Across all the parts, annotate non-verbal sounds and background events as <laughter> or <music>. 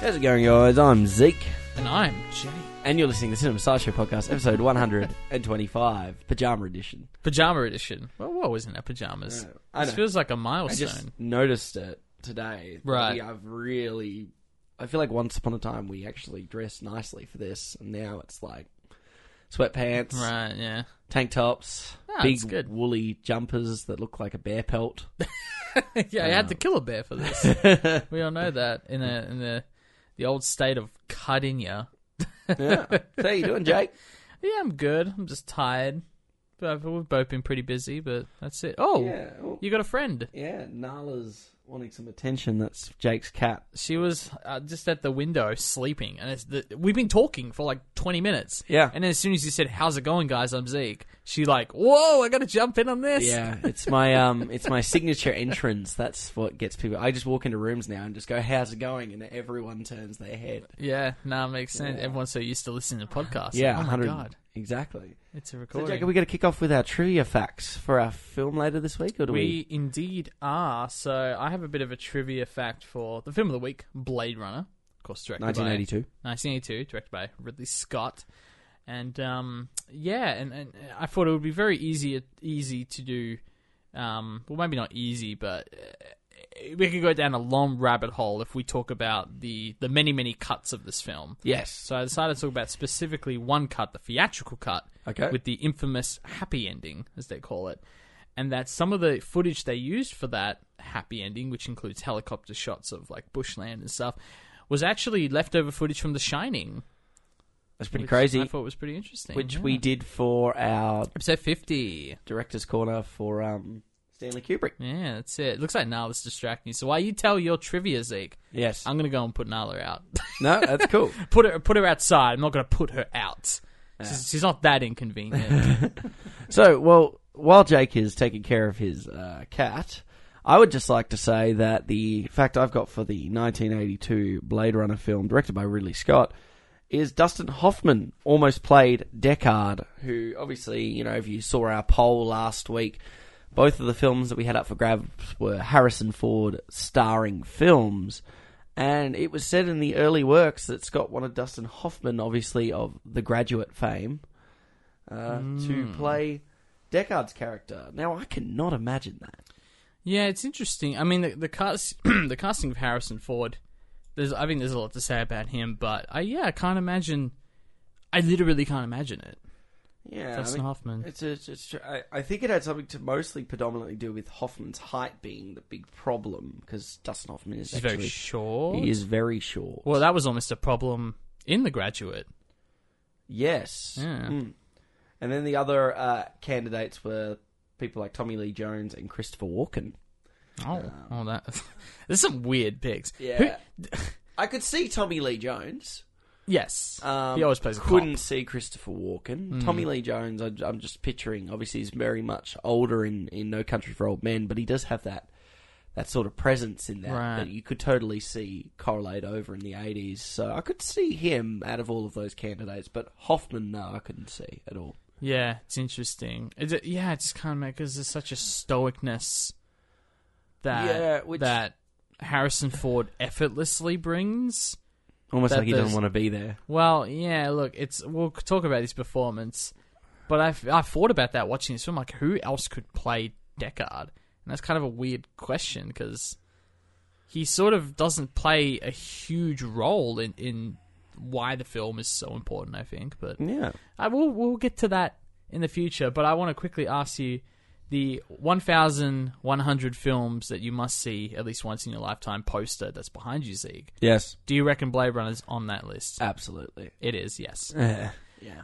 How's it going, guys? I'm Zeke, And I'm Jay. and you're listening to the Cinema Sideshow Podcast, episode 125, Pajama Edition. Pajama edition. Well, what was in our pajamas? Yeah, I this know. feels like a milestone. just noticed it today. Right. We have really. I feel like once upon a time we actually dressed nicely for this, and now it's like sweatpants, Right, yeah. Tank tops, Ah, big good. woolly jumpers that look like a bear pelt. <laughs> yeah, I had to kill a bear for this. <laughs> we all know that in the in the the old state of Cardinia. yeah. So how you doing, Jake? <laughs> Yeah, I'm good. I'm just tired. But we've both been pretty busy, but that's it. Oh, Yeah. well, you got a friend. yeah. Nala's wanting some attention. That's Jake's cat. She was uh, just at the window sleeping, and it's the, we've been talking for like 20 minutes. Yeah. And then as soon as you said, "How's it going, guys?" I'm Zeke. She like, "Whoa, I got to jump in on this." Yeah, it's my um, it's my signature entrance. That's what gets people. I just walk into rooms now and just go, "How's it going?" and everyone turns their head. Yeah, no, it makes sense. Yeah. Everyone's so used to listening to podcasts. Yeah, oh my 100 god, exactly. it's a So, recording. Jake, are we going to kick off with our trivia facts for our film later this week, or do we? we indeed are. So I have a bit of a trivia fact for the film of the week, Blade Runner, of course, directed 1982. by 1982, directed by Ridley Scott. And um, yeah, and, and I thought it would be very easy easy to do. Um, well, maybe not easy, but uh, we could go down a long rabbit hole if we talk about the the many many cuts of this film. Yes. So I decided to talk about specifically one cut, the theatrical cut, Okay. with the infamous happy ending, as they call it. And that some of the footage they used for that happy ending, which includes helicopter shots of like bushland and stuff, was actually leftover footage from The Shining. That's pretty crazy. I thought was pretty interesting. which yeah. we did for our episode fifty. director's corner for um, Stanley Kubrick. Yeah, that's it. Looks like Nala's distracting you. So while you tell your trivia, Zeke, Yes. I'm gonna go and put Nala out. <laughs> no, that's cool. <laughs> put her put her outside. I'm not gonna put her out. She's, she's not that inconvenient. <laughs> So, well, while Jake is taking care of his uh, cat, I would just like to say that the fact I've got for the 1982 Blade Runner film, directed by Ridley Scott, is Dustin Hoffman almost played Deckard, who obviously, you know, if you saw our poll last week, both of the films that we had up for grabs were Harrison Ford starring films. And it was said in the early works that Scott wanted Dustin Hoffman, obviously of The Graduate fame, uh, to play Deckard's character. Now, I cannot imagine that. Yeah, it's interesting. I mean, the the cast, <clears throat> the casting of Harrison Ford. There's, I think there's a lot to say about him, but I yeah, I can't imagine. I literally can't imagine it. Yeah, I Dustin mean, Hoffman. It's, it's, it's I, I think it had something to mostly predominantly do with Hoffman's height being the big problem because Dustin Hoffman is He's actually very short. he is very short. Well, that was almost a problem in The Graduate. yes, Yeah. Mm. and then the other uh, candidates were people like Tommy Lee Jones and Christopher Walken. Oh, oh, that. <laughs> There's some weird picks. Yeah, I could see Tommy Lee Jones. Yes, Um, he always plays a couldn't cop. see Christopher Walken. Mm. Tommy Lee Jones, I, I'm just picturing. Obviously, he's very much older in, in No Country for Old Men, but he does have that that sort of presence in that Right. that you could totally see correlate over in the 80s. So I could see him out of all of those candidates, but Hoffman, no, I couldn't see at all. Yeah, it's interesting. It's, yeah, it just kind of because there's such a stoicness that Yeah, which- that Harrison Ford effortlessly brings. Almost That like he doesn't there's- want to be there. Well, yeah, look, it's we'll talk about his performance, but I I thought about that watching this film. Like, who else could play Deckard? And that's kind of a weird question because he sort of doesn't play a huge role in in why the film is so important. I think, but Yeah. I will we'll get to that in the future. But I want to quickly ask you the 1,100 films that you must see at least once in your lifetime poster that's behind you, Zeke. Yes. Do you reckon Blade Runner's on that list? Absolutely. It is, yes. <laughs> yeah.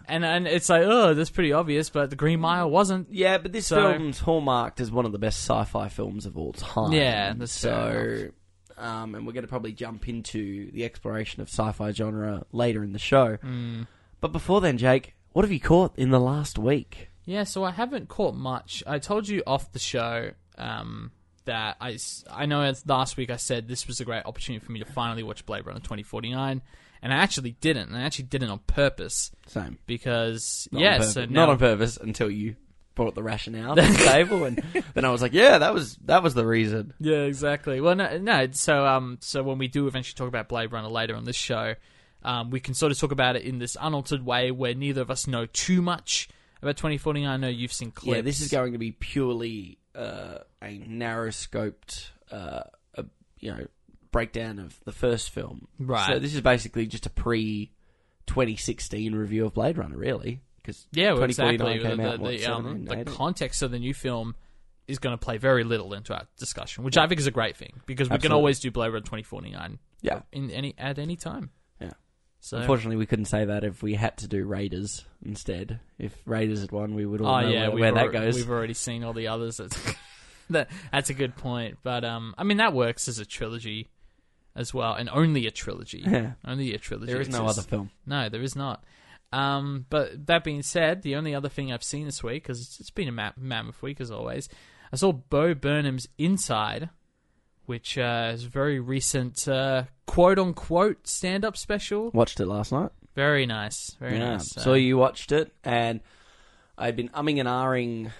And and it's like, oh, that's pretty obvious, but The Green Mile wasn't. Yeah, but this So- film's hallmarked as one of the best sci-fi films of all time. Yeah, that's so. fair Um, and we're going to probably jump into the exploration of sci-fi genre later in the show. Mm. But before then, Jake, what have you caught in the last week? Yeah, so I haven't caught much. I told you off the show um, that I know as last week I said this was a great opportunity for me to finally watch Blade Runner 2049, and I actually didn't. And I actually did it on purpose Same. because, Not purpose. so not on purpose until you brought the rationale to the <laughs> table, and then I was like, yeah, that was that was the reason. Yeah, exactly. Well, no, no. So, um, so when we do eventually talk about Blade Runner later on this show, um, we can sort of talk about it in this unaltered way where neither of us know too much about 2049. I know you've seen clips. Yeah, this is going to be purely uh, a narrow scoped, uh, a, you know, breakdown of the first film. Right. So this is basically just a pre 2016 review of Blade Runner, really. Because Yeah, well, 2049 exactly. came the out, what, the, um, the context of the new film is going to play very little into our discussion, which I think is a great thing because we can always do Blade Runner 2049 Yeah. in any at any time. So Unfortunately, we couldn't say that if we had to do Raiders instead. If Raiders had won, we would all oh know yeah, where, where that goes. We've already seen all the others. That's <laughs> that, that's a good point. But um, I mean that works as a trilogy as well, and only a trilogy. <laughs> Yeah. Only a trilogy. There is no exists. other film. No, there is not. Um, but that being said, the only other thing I've seen this week, because it's, it's been a ma- mammoth week as always, I saw Bo Burnham's Inside, which uh, is a very recent uh, quote unquote stand up special. Watched it last night. Very nice. Very yeah. nice. So Uh, you watched it, and I've been umming and ahhing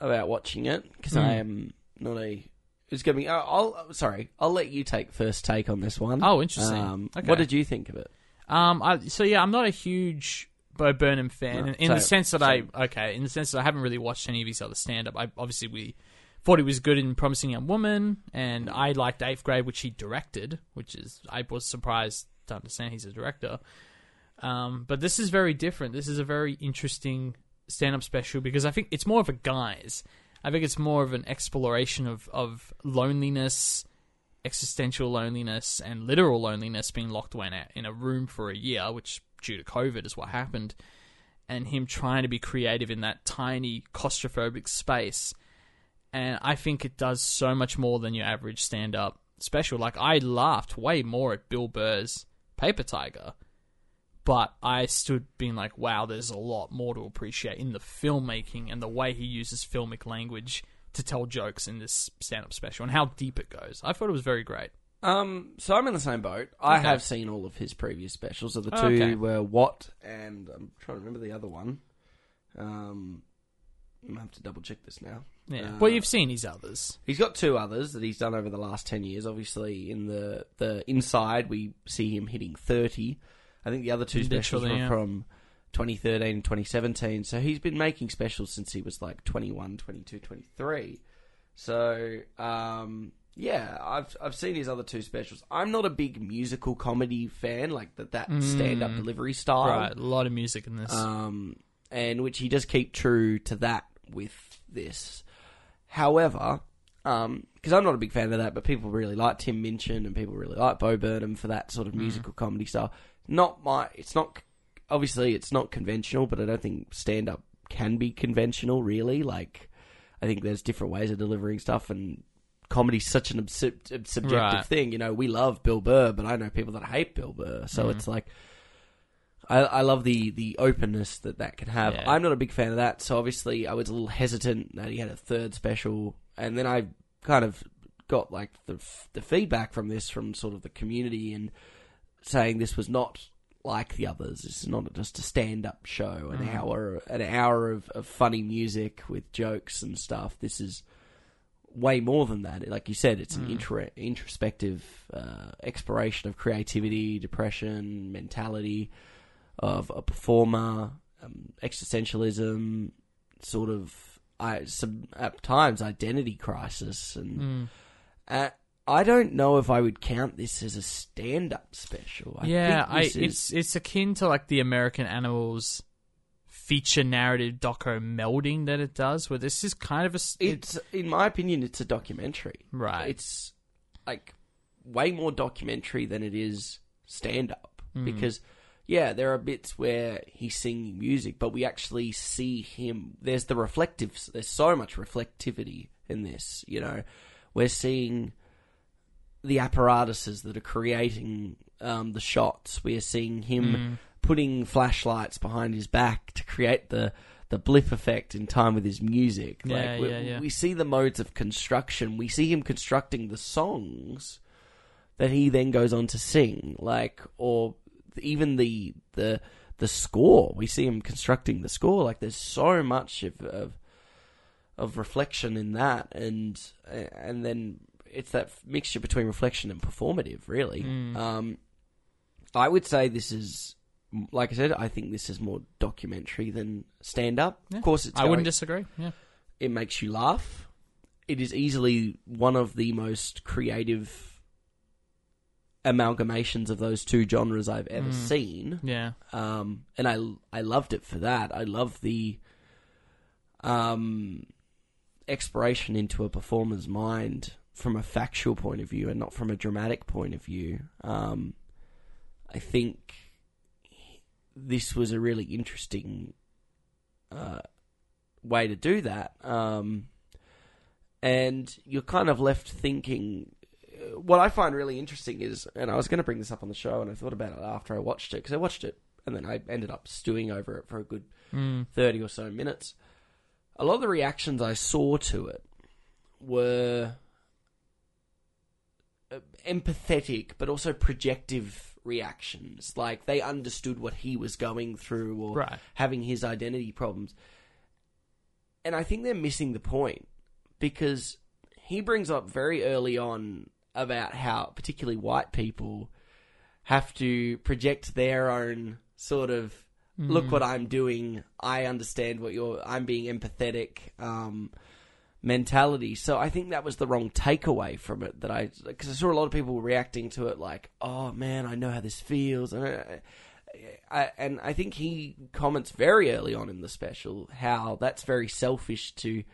about watching it because I Mm. am not a. It's gonna be. I'll, I'll sorry. I'll let you take first take on this one. Oh, interesting. Um, Okay. What did you think of it? Um, I, so yeah, I'm not a huge Bo Burnham fan, No, in, in the sense that same. I okay, in the sense that I haven't really watched any of his other stand up. I obviously we thought he was good in Promising Young Woman, and I liked Eighth Grade, which he directed, which is I was surprised to understand he's a director. Um, but this is very different. This is a very interesting stand up special because I think it's more of a guise. I think it's more of an exploration of, of loneliness, existential loneliness, and literal loneliness being locked away in a, in a room for a year, which due to COVID is what happened, and him trying to be creative in that tiny claustrophobic space. And I think it does so much more than your average stand up special. Like, I laughed way more at Bill Burr's Paper Tiger but I stood being like, wow, there's a lot more to appreciate in the filmmaking and the way he uses filmic language to tell jokes in this stand up special and how deep it goes. I thought it was very great. Um, so I'm in the same boat. I Okay. have seen all of his previous specials. So the two okay. were What and I'm trying to remember the other one. Um, I have to double check this now. Yeah. Uh, well, you've seen his others. He's got two others that he's done over the last ten years. Obviously, in the the inside, we see him hitting thirty. I think the other two specials Literally, were yeah. from 2013 and 2017. So he's been making specials since he was like 21, 22, 23. So um, yeah, I've I've seen his other two specials. I'm not a big musical comedy fan, like that that stand up Mm. delivery style Right. A lot of music in this. um, and which he does keep true to that with this. However, because I'm not a big fan of that, but people really like Tim Minchin and people really like Bo Burnham for that sort of musical comedy style. Not my, it's not obviously it's not conventional, but I don't think stand up can be conventional really. Like, I think there's different ways of delivering stuff and. Comedy's such an obs- subjective Right. thing, you know. We love Bill Burr, but I know people that hate Bill Burr. So Mhm. it's like, I, I love the the openness that that can have. Yeah. I'm not a big fan of that, so obviously I was a little hesitant that he had a third special, and then I kind of got like the f- the feedback from this from sort of the community and saying this was not like the others. This is not just a stand up show, an Mhm. hour an hour of, of funny music with jokes and stuff. This is way more than that. Like you said, it's an Mm. intro, introspective uh, exploration of creativity, depression, mentality of a performer, um, existentialism, sort of I, some at times identity crisis, and Mm. uh, I don't know if I would count this as a stand-up special. I yeah, I, is- it's it's akin to like the American Animals feature narrative doco melding that it does, where this is kind of a s- it's in my opinion, it's a documentary. right. It's like way more documentary than it is stand-up Mm. because. Yeah, there are bits where he's singing music, but we actually see him. There's the reflective. There's so much reflectivity in this. You know, we're seeing the apparatuses that are creating um, the shots. We are seeing him Mm. putting flashlights behind his back to create the the blip effect in time with his music. Yeah, like, we, yeah, yeah. we see the modes of construction. We see him constructing the songs that he then goes on to sing, like or even the the the score. We see him constructing the score. Like there's so much of, of of reflection in that, and and then it's that mixture between reflection and performative, really. Mm. Um, I would say this is, like I said, I think this is more documentary than stand up. Yeah. Of course, it's I going- wouldn't disagree. Yeah. it makes you laugh. It is easily one of the most creative amalgamations of those two genres I've ever Mm. seen. Yeah. Um, and I I loved it for that. I love the um, exploration into a performer's mind from a factual point of view and not from a dramatic point of view. Um, I think this was a really interesting uh, way to do that. Um, and you're kind of left thinking. What I find really interesting is, and I was going to bring this up on the show, and I thought about it after I watched it because I watched it and then I ended up stewing over it for a good Mm. 30 or so minutes. A lot of the reactions I saw to it were uh, empathetic, but also projective reactions. Like they understood what he was going through or Right. having his identity problems. And I think they're missing the point because he brings up very early on about how, particularly white people, have to project their own sort of look what I'm doing. I understand what you're. I'm being empathetic. Um, mentality. So I think that was the wrong takeaway from it. That I because I saw a lot of people reacting to it like, "Oh man, I know how this feels," and I, I, and I think he comments very early on in the special how that's very selfish to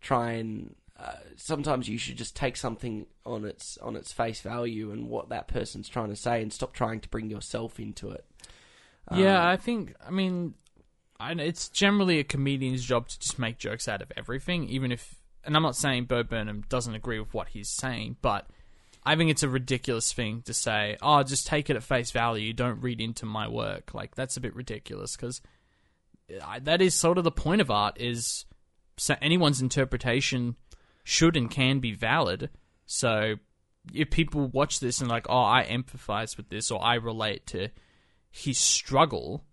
try and. Uh, sometimes you should just take something on its on its face value and what that person's trying to say, and stop trying to bring yourself into it. Yeah, Um, I think. I mean, I, it's generally a comedian's job to just make jokes out of everything, even if. And I'm not saying Bo Burnham doesn't agree with what he's saying, but I think it's a ridiculous thing to say. Oh, just take it at face value. Don't read into my work. Like that's a bit ridiculous because that is sort of the point of art. Is anyone's interpretation should and can be valid. So if people watch this and like, oh, I empathize with this or I relate to his struggle,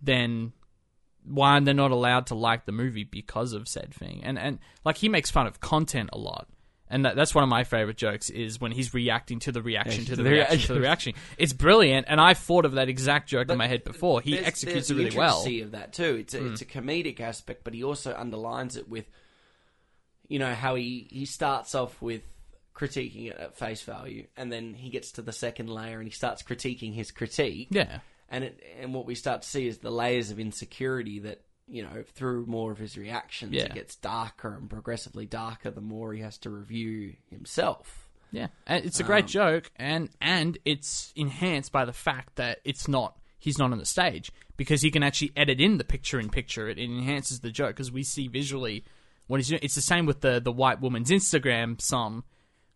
then why are they not allowed to like the movie because of said thing? And and like he makes fun of content a lot. And that, that's one of my favorite jokes is when he's reacting to the reaction Yeah, to the the reaction to the reaction. It's brilliant, and I thought of that exact joke But in my head before. He There's- executes there's it the really well. Hmm. of that too. It's a, it's a comedic aspect, but he also underlines it with, you know, how he he starts off with critiquing it at face value, and then he gets to the second layer and he starts critiquing his critique, Yeah, and it and what we start to see is the layers of insecurity that you know through more of his reactions, Yeah. it gets darker and progressively darker the more he has to review himself. yeah, and it's a great Um, joke, and and it's enhanced by the fact that it's not he's not on the stage because he can actually edit in the picture in picture. It, it enhances the joke because we see visually what he's doing. It's the same with the the white woman's Instagram song.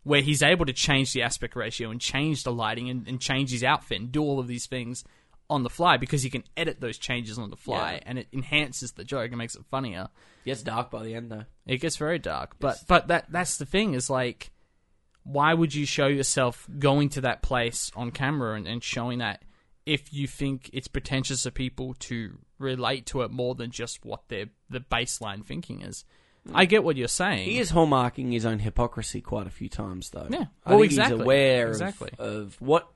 Where he's able to change the aspect ratio and change the lighting and, and change his outfit and do all of these things on the fly because he can edit those changes on the fly Yeah. and it enhances the joke and makes it funnier. It Gets dark by the end though. It gets very dark, but Yes. but that that's the thing is like, why would you show yourself going to that place on camera and, and showing that if you think it's pretentious of people to relate to it more than just what their the baseline thinking is? I get what you're saying. He is hallmarking his own hypocrisy quite a few times, though. Yeah. I Well, think exactly. he's aware Exactly. of, of what.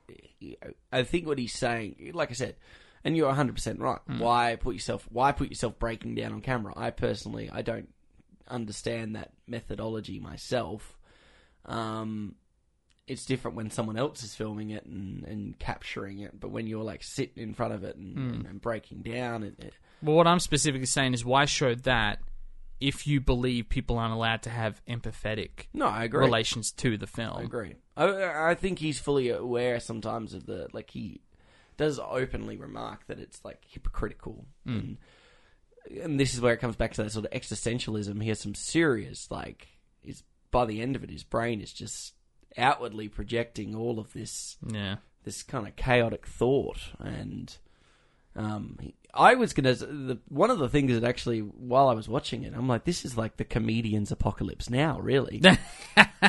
I think what he's saying, like I said, and you're 100 percent right. Hmm. Why put yourself? Why put yourself breaking down on camera? I personally, I don't understand that methodology myself. Um, it's different when someone else is filming it and, and capturing it, but when you're like sitting in front of it and, Hmm. and, and breaking down, it, it, well, what I'm specifically saying is why show that if you believe people aren't allowed to have empathetic no, I agree. relations to the film. I agree. I, I think he's fully aware sometimes of the like he does openly remark that it's like hypocritical, hmm. and, and this is where it comes back to that sort of existentialism. He has some serious like is by the end of it, his brain is just outwardly projecting all of this Yeah. this kind of chaotic thought and um he- I was gonna the one of the things that actually while I was watching it I'm like this is like the comedian's apocalypse now really. <laughs>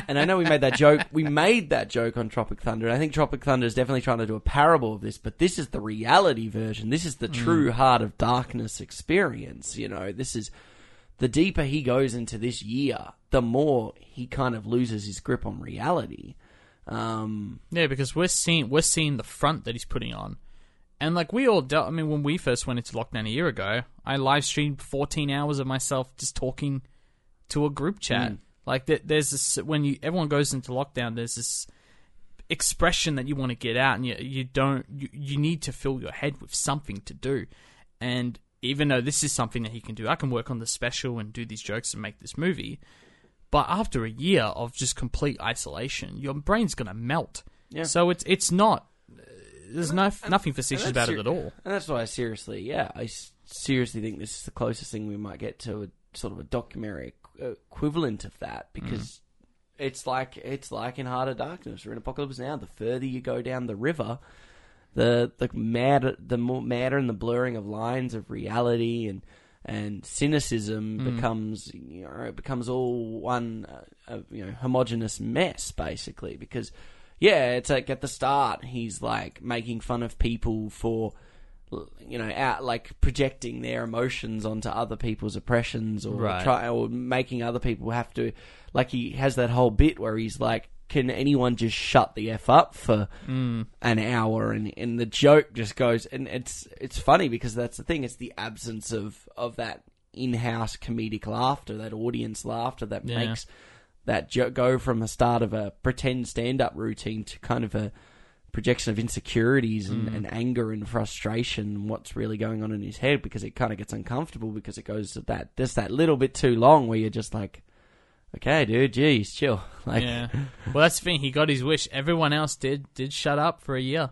And I know we made that joke we made that joke on Tropic Thunder and I think Tropic Thunder is definitely trying to do a parable of this but this is the reality version. This is the true heart of darkness experience you know? This is the deeper he goes into this year, the more he kind of loses his grip on reality. Um, Yeah, because we're seeing we're seeing the front that he's putting on, and like we all dealt. I mean, when we first went into lockdown a year ago, I live streamed 14 hours of myself just talking to a group chat. Mm. Like th- there's this when you everyone goes into lockdown, there's this expression that you want to get out, and you you don't you, you need to fill your head with something to do, and even though this is something that he can do, I can work on the special and do these jokes and make this movie. But after a year of just complete isolation, your brain's gonna melt. Yeah. So it's it's not. There's no nothing facetious about that's it at all. And that's why I seriously, yeah, I seriously think this is the closest thing we might get to a sort of a documentary equivalent of that because it's like it's like in Heart of Darkness or in Apocalypse Now. The further you go down the river, the the madder the more madder and the blurring of lines of reality and and cynicism becomes you know it becomes all one uh, uh, you know homogenous mess basically because yeah it's like at the start he's like making fun of people for you know out like projecting their emotions onto other people's oppressions or Right. try or making other people have to like he has that whole bit where he's like can anyone just shut the f up for Mm. an hour and and the joke just goes and it's it's funny because that's the thing it's the absence of of that in-house comedic laughter that audience laughter that Yeah. makes that go from the start of a pretend stand-up routine to kind of a projection of insecurities and, mm. and anger and frustration and what's really going on in his head because it kind of gets uncomfortable because it goes to that just that little bit too long where you're just like okay dude geez chill <laughs> like yeah. <laughs> Well, that's the thing. He got his wish. Everyone else did did shut up for a year,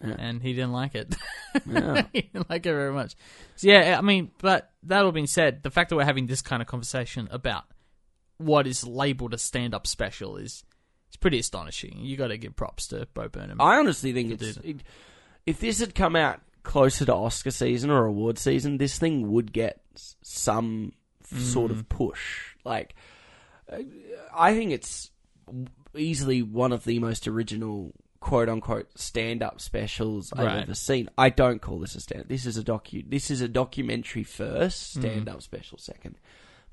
Yeah. and he didn't like it. <laughs> Yeah. he didn't like it very much. So yeah, I mean, but that all being said, the fact that we're having this kind of conversation about what is labeled a stand up special is it's pretty astonishing. You got to give props to Bo Burnham. I honestly think it's it, if this had come out closer to Oscar season or award season, this thing would get some f- sort Mm. of push. Like, uh, I think it's easily one of the most original quote unquote stand up specials I've Right. ever seen. I don't call this a stand. This is a docu. This is a documentary first, stand up special second,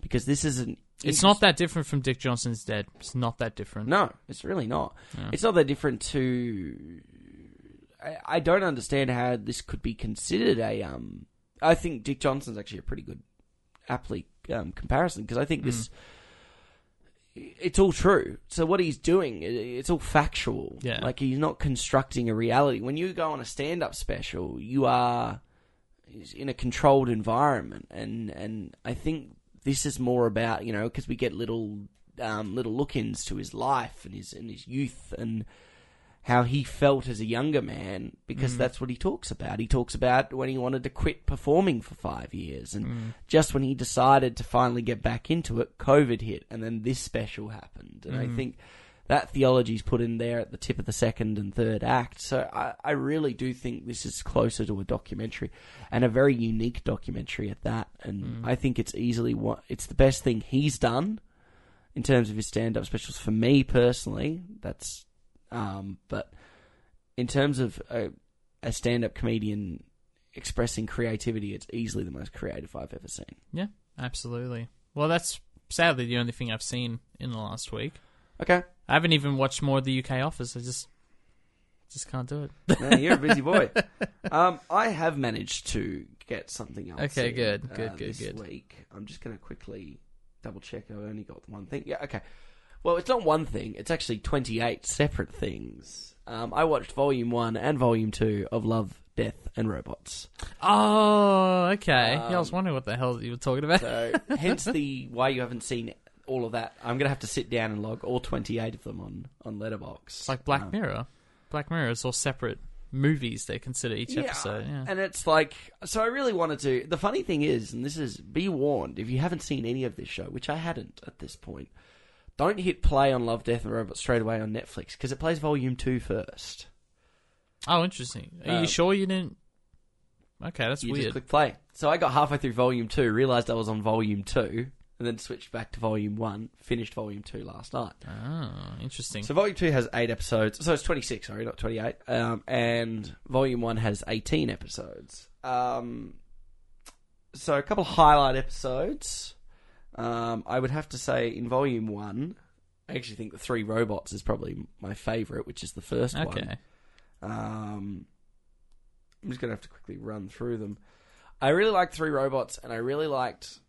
because this is an. Mm. it's not that different from Dick Johnson's Dead. It's not that different. No, it's really not. Yeah. It's not that different to. I, I don't understand how this could be considered a. Um, I think Dick Johnson's actually a pretty good, aptly um, comparison because I think this. It's all true. So what he's doing, it's all factual. Yeah. Like he's not constructing a reality. When you go on a stand-up special, you are in a controlled environment, and and I think this is more about you know because we get little um, little look-ins to his life and his and his youth and how he felt as a younger man because mm. that's what he talks about. He talks about when he wanted to quit performing for five years and mm. just when he decided to finally get back into it, COVID hit and then this special happened. And I mm. think that theology is put in there at the tip of the second and third act. So I, I really do think this is closer to a documentary and a very unique documentary at that. And I think it's easily what it's the best thing he's done in terms of his stand-up specials for me personally. That's um, but in terms of a, a stand-up comedian expressing creativity, it's easily the most creative I've ever seen. Yeah, absolutely. Well, that's sadly the only thing I've seen in the last week. Okay, I haven't even watched more of the UK Office. I just just can't do it. yeah, you're a busy boy. <laughs> Um, I have managed to get something else. Okay, in, good, good, uh, good, this good. week, I'm just going to quickly double check. I've only got one thing. Yeah, okay. Well, it's not one thing. It's actually 28 separate things. Um, I watched Volume One and Volume Two of Love, Death, and Robots. Oh, okay. yeah, I was Um, wondering what the hell you were talking about. So, hence the <laughs> why you haven't seen all of that. I'm going to have to sit down and log all 28 of them on on Letterboxd. It's like Black Um, Mirror. Black Mirror is all separate movies they consider each Yeah, episode. Yeah. And it's like, so I really wanted to. The funny thing is, and this is, be warned, if you haven't seen any of this show, which I hadn't at this point, don't hit play on Love, Death, and Robots straight away on Netflix because it plays Volume 2 first. Oh, interesting. Are Um, you sure you didn't? Okay, that's weird. you just weird. click play. So I got halfway through Volume 2, realised I was on Volume 2, and then switched back to Volume 1, finished Volume 2 last night. Oh, interesting. So Volume 2 has 8 episodes. So it's 26, sorry, not 28. Um, and Volume 1 has 18 episodes. Um, so a couple of highlight episodes. Um, I would have to say in volume one, I actually think the three robots is probably my favorite, which is the first one. Okay. Um, I'm just gonna have to quickly run through them. I really liked Three Robots, and I really liked.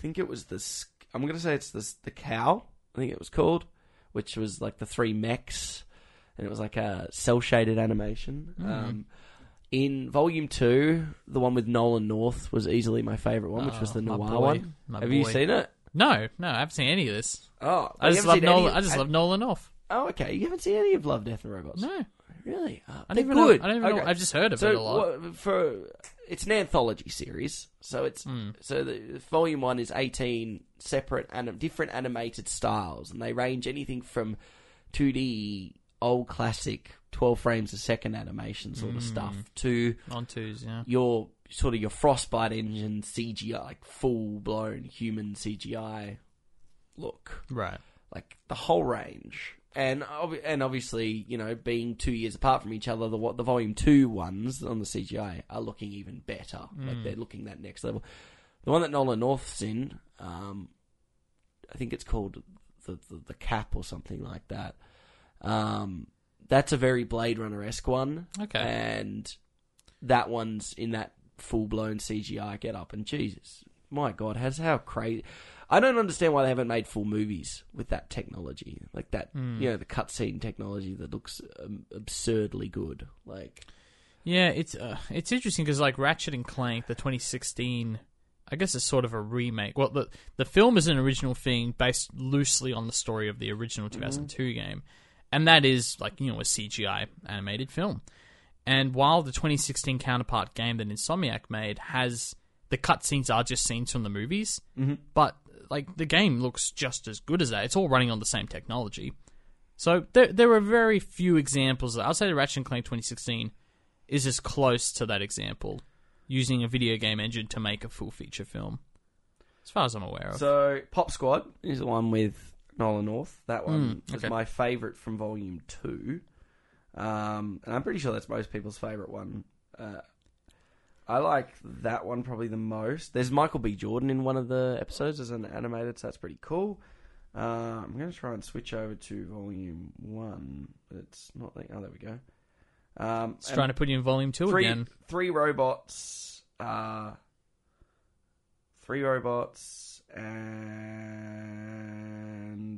I think it was this. I'm gonna say it's this the cow. I think it was called, which was like the three mechs, and it was like a cell shaded animation. Mhm. Um, in Volume Two, the one with Nolan North was easily my favorite one, which was Oh, the my noir boy. one. My Have you boy. seen it? No, no, I haven't seen any of this. Oh, I just love Nolan. I just love Nolan off. Oh, okay. You haven't seen any of Love, Death, and Robots? No, Really? Oh, I they're don't even good. know. I don't even know. Okay. I've just heard of it a lot. what, for it's an anthology series, so it's Hmm. so the volume one is eighteen separate and different animated styles, and they range anything from two D old classic twelve frames a second animation sort of Mm. stuff to On twos, yeah. your sort of your frostbite engine CGI, like full blown human CGI look Right. like the whole range. And ob- and obviously, you know, being two years apart from each other, the what the volume two ones on the CGI are looking even better. Like Mm. they're looking that next level. The one that Nolan North's in, um, I think it's called the, the the Cap or something like that. Um, that's a very Blade Runner esque one, Okay. and that one's in that full blown CGI get up. And Jesus, my God, has how crazy! I don't understand why they haven't made full movies with that technology, like that. Mm. You know, the cutscene technology that looks um, absurdly good. Like, Yeah, it's uh, it's interesting because like Ratchet and Clank, the 2016, I guess it's sort of a remake. Well, the the film is an original thing based loosely on the story of the original 2002 game, and that is like you know a CGI animated film. And while the 2016 counterpart game that Insomniac made has the cutscenes are just scenes from the movies, Mhm. but like the game looks just as good as that. It's all running on the same technology. So there there are very few examples. I'll say the Ratchet and Clank 2016 is as close to that example, using a video game engine to make a full feature film. As far as I'm aware of. so Pop Squad is the one with Nolan North. That one Mm, was okay. my favorite from Volume Two, um, and I'm pretty sure that's most people's favorite one. Uh, I like that one probably the most. There's Michael B. Jordan in one of the episodes as an animated, so that's pretty cool. Uh, I'm going to try and switch over to Volume One, but it's not. Like, oh, there we go. Um, it's trying to put you in volume two three, again. Three robots. Uh, three robots, and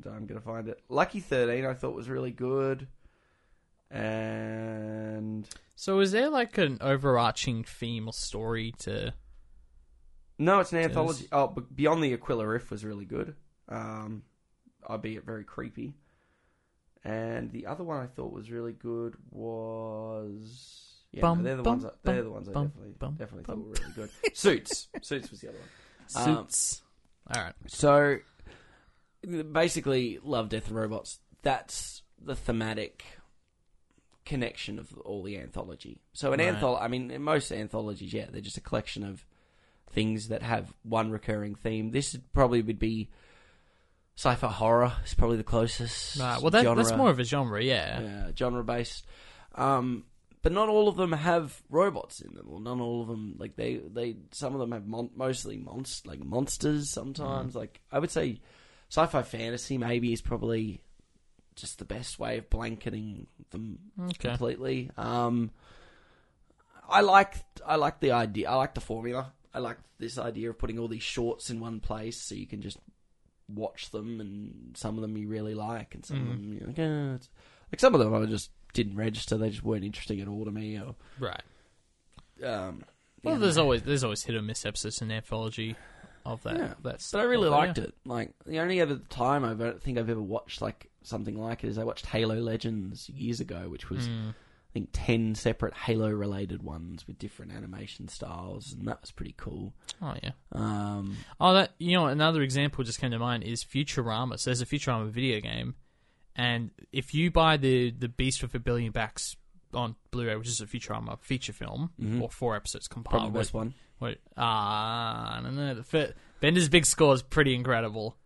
I'm gonna find it. Lucky Thirteen, I thought was really good, and So is there like an overarching theme or story to? no, it's an Yes. anthology. Oh, but Beyond the Aquila Rift was really good, um, albeit very creepy. And the other one I thought was really good was yeah, no, they're the bum, ones. I, they're bum, the ones I bum, definitely bum, definitely bum. thought were really good. Suits, <laughs> Suits was the other one. Um, Suits. All right. So, basically, Love, Death, and Robots. That's the thematic connection of all the anthology. So, an Right. anthology, I mean, in most anthologies, yeah, they're just a collection of things that have one recurring theme. This probably would be sci-fi horror. Is probably the closest. Right. Well, that, that's more of a genre, yeah. yeah, genre based. Um, but not all of them have robots in them, or not all of them like they they some of them have mon- mostly monst like monsters. Mm. Sometimes, like I would say, sci-fi fantasy maybe is probably just the best way of blanketing them Okay. completely. Um, I like I like the idea. I like the formula. I like this idea of putting all these shorts in one place so you can just watch them, and some of them you really like, and some of Mhm. them you're like, eh, it's... like some of them I just didn't register. They just weren't interesting at all to me. Or Right. um, Well, yeah, there's no. always there's always hit or miss episodes in anthology of that. Yeah, That's. But I really liked it. Like the only other time I don't think I've ever watched like something like it is I watched Halo Legends years ago, which was Mm. I think ten separate Halo related ones with different animation styles, and that was pretty cool. Oh yeah. Um, Oh, that you know another example just came to mind is Futurama. So there's a Futurama video game, and if you buy the the Beast with a Billion Backs on Blu-ray, which is a Futurama feature film Mhm. or four episodes probably compiled, the best one. Wait, ah, I don't know. The fi- Bender's big score is pretty incredible.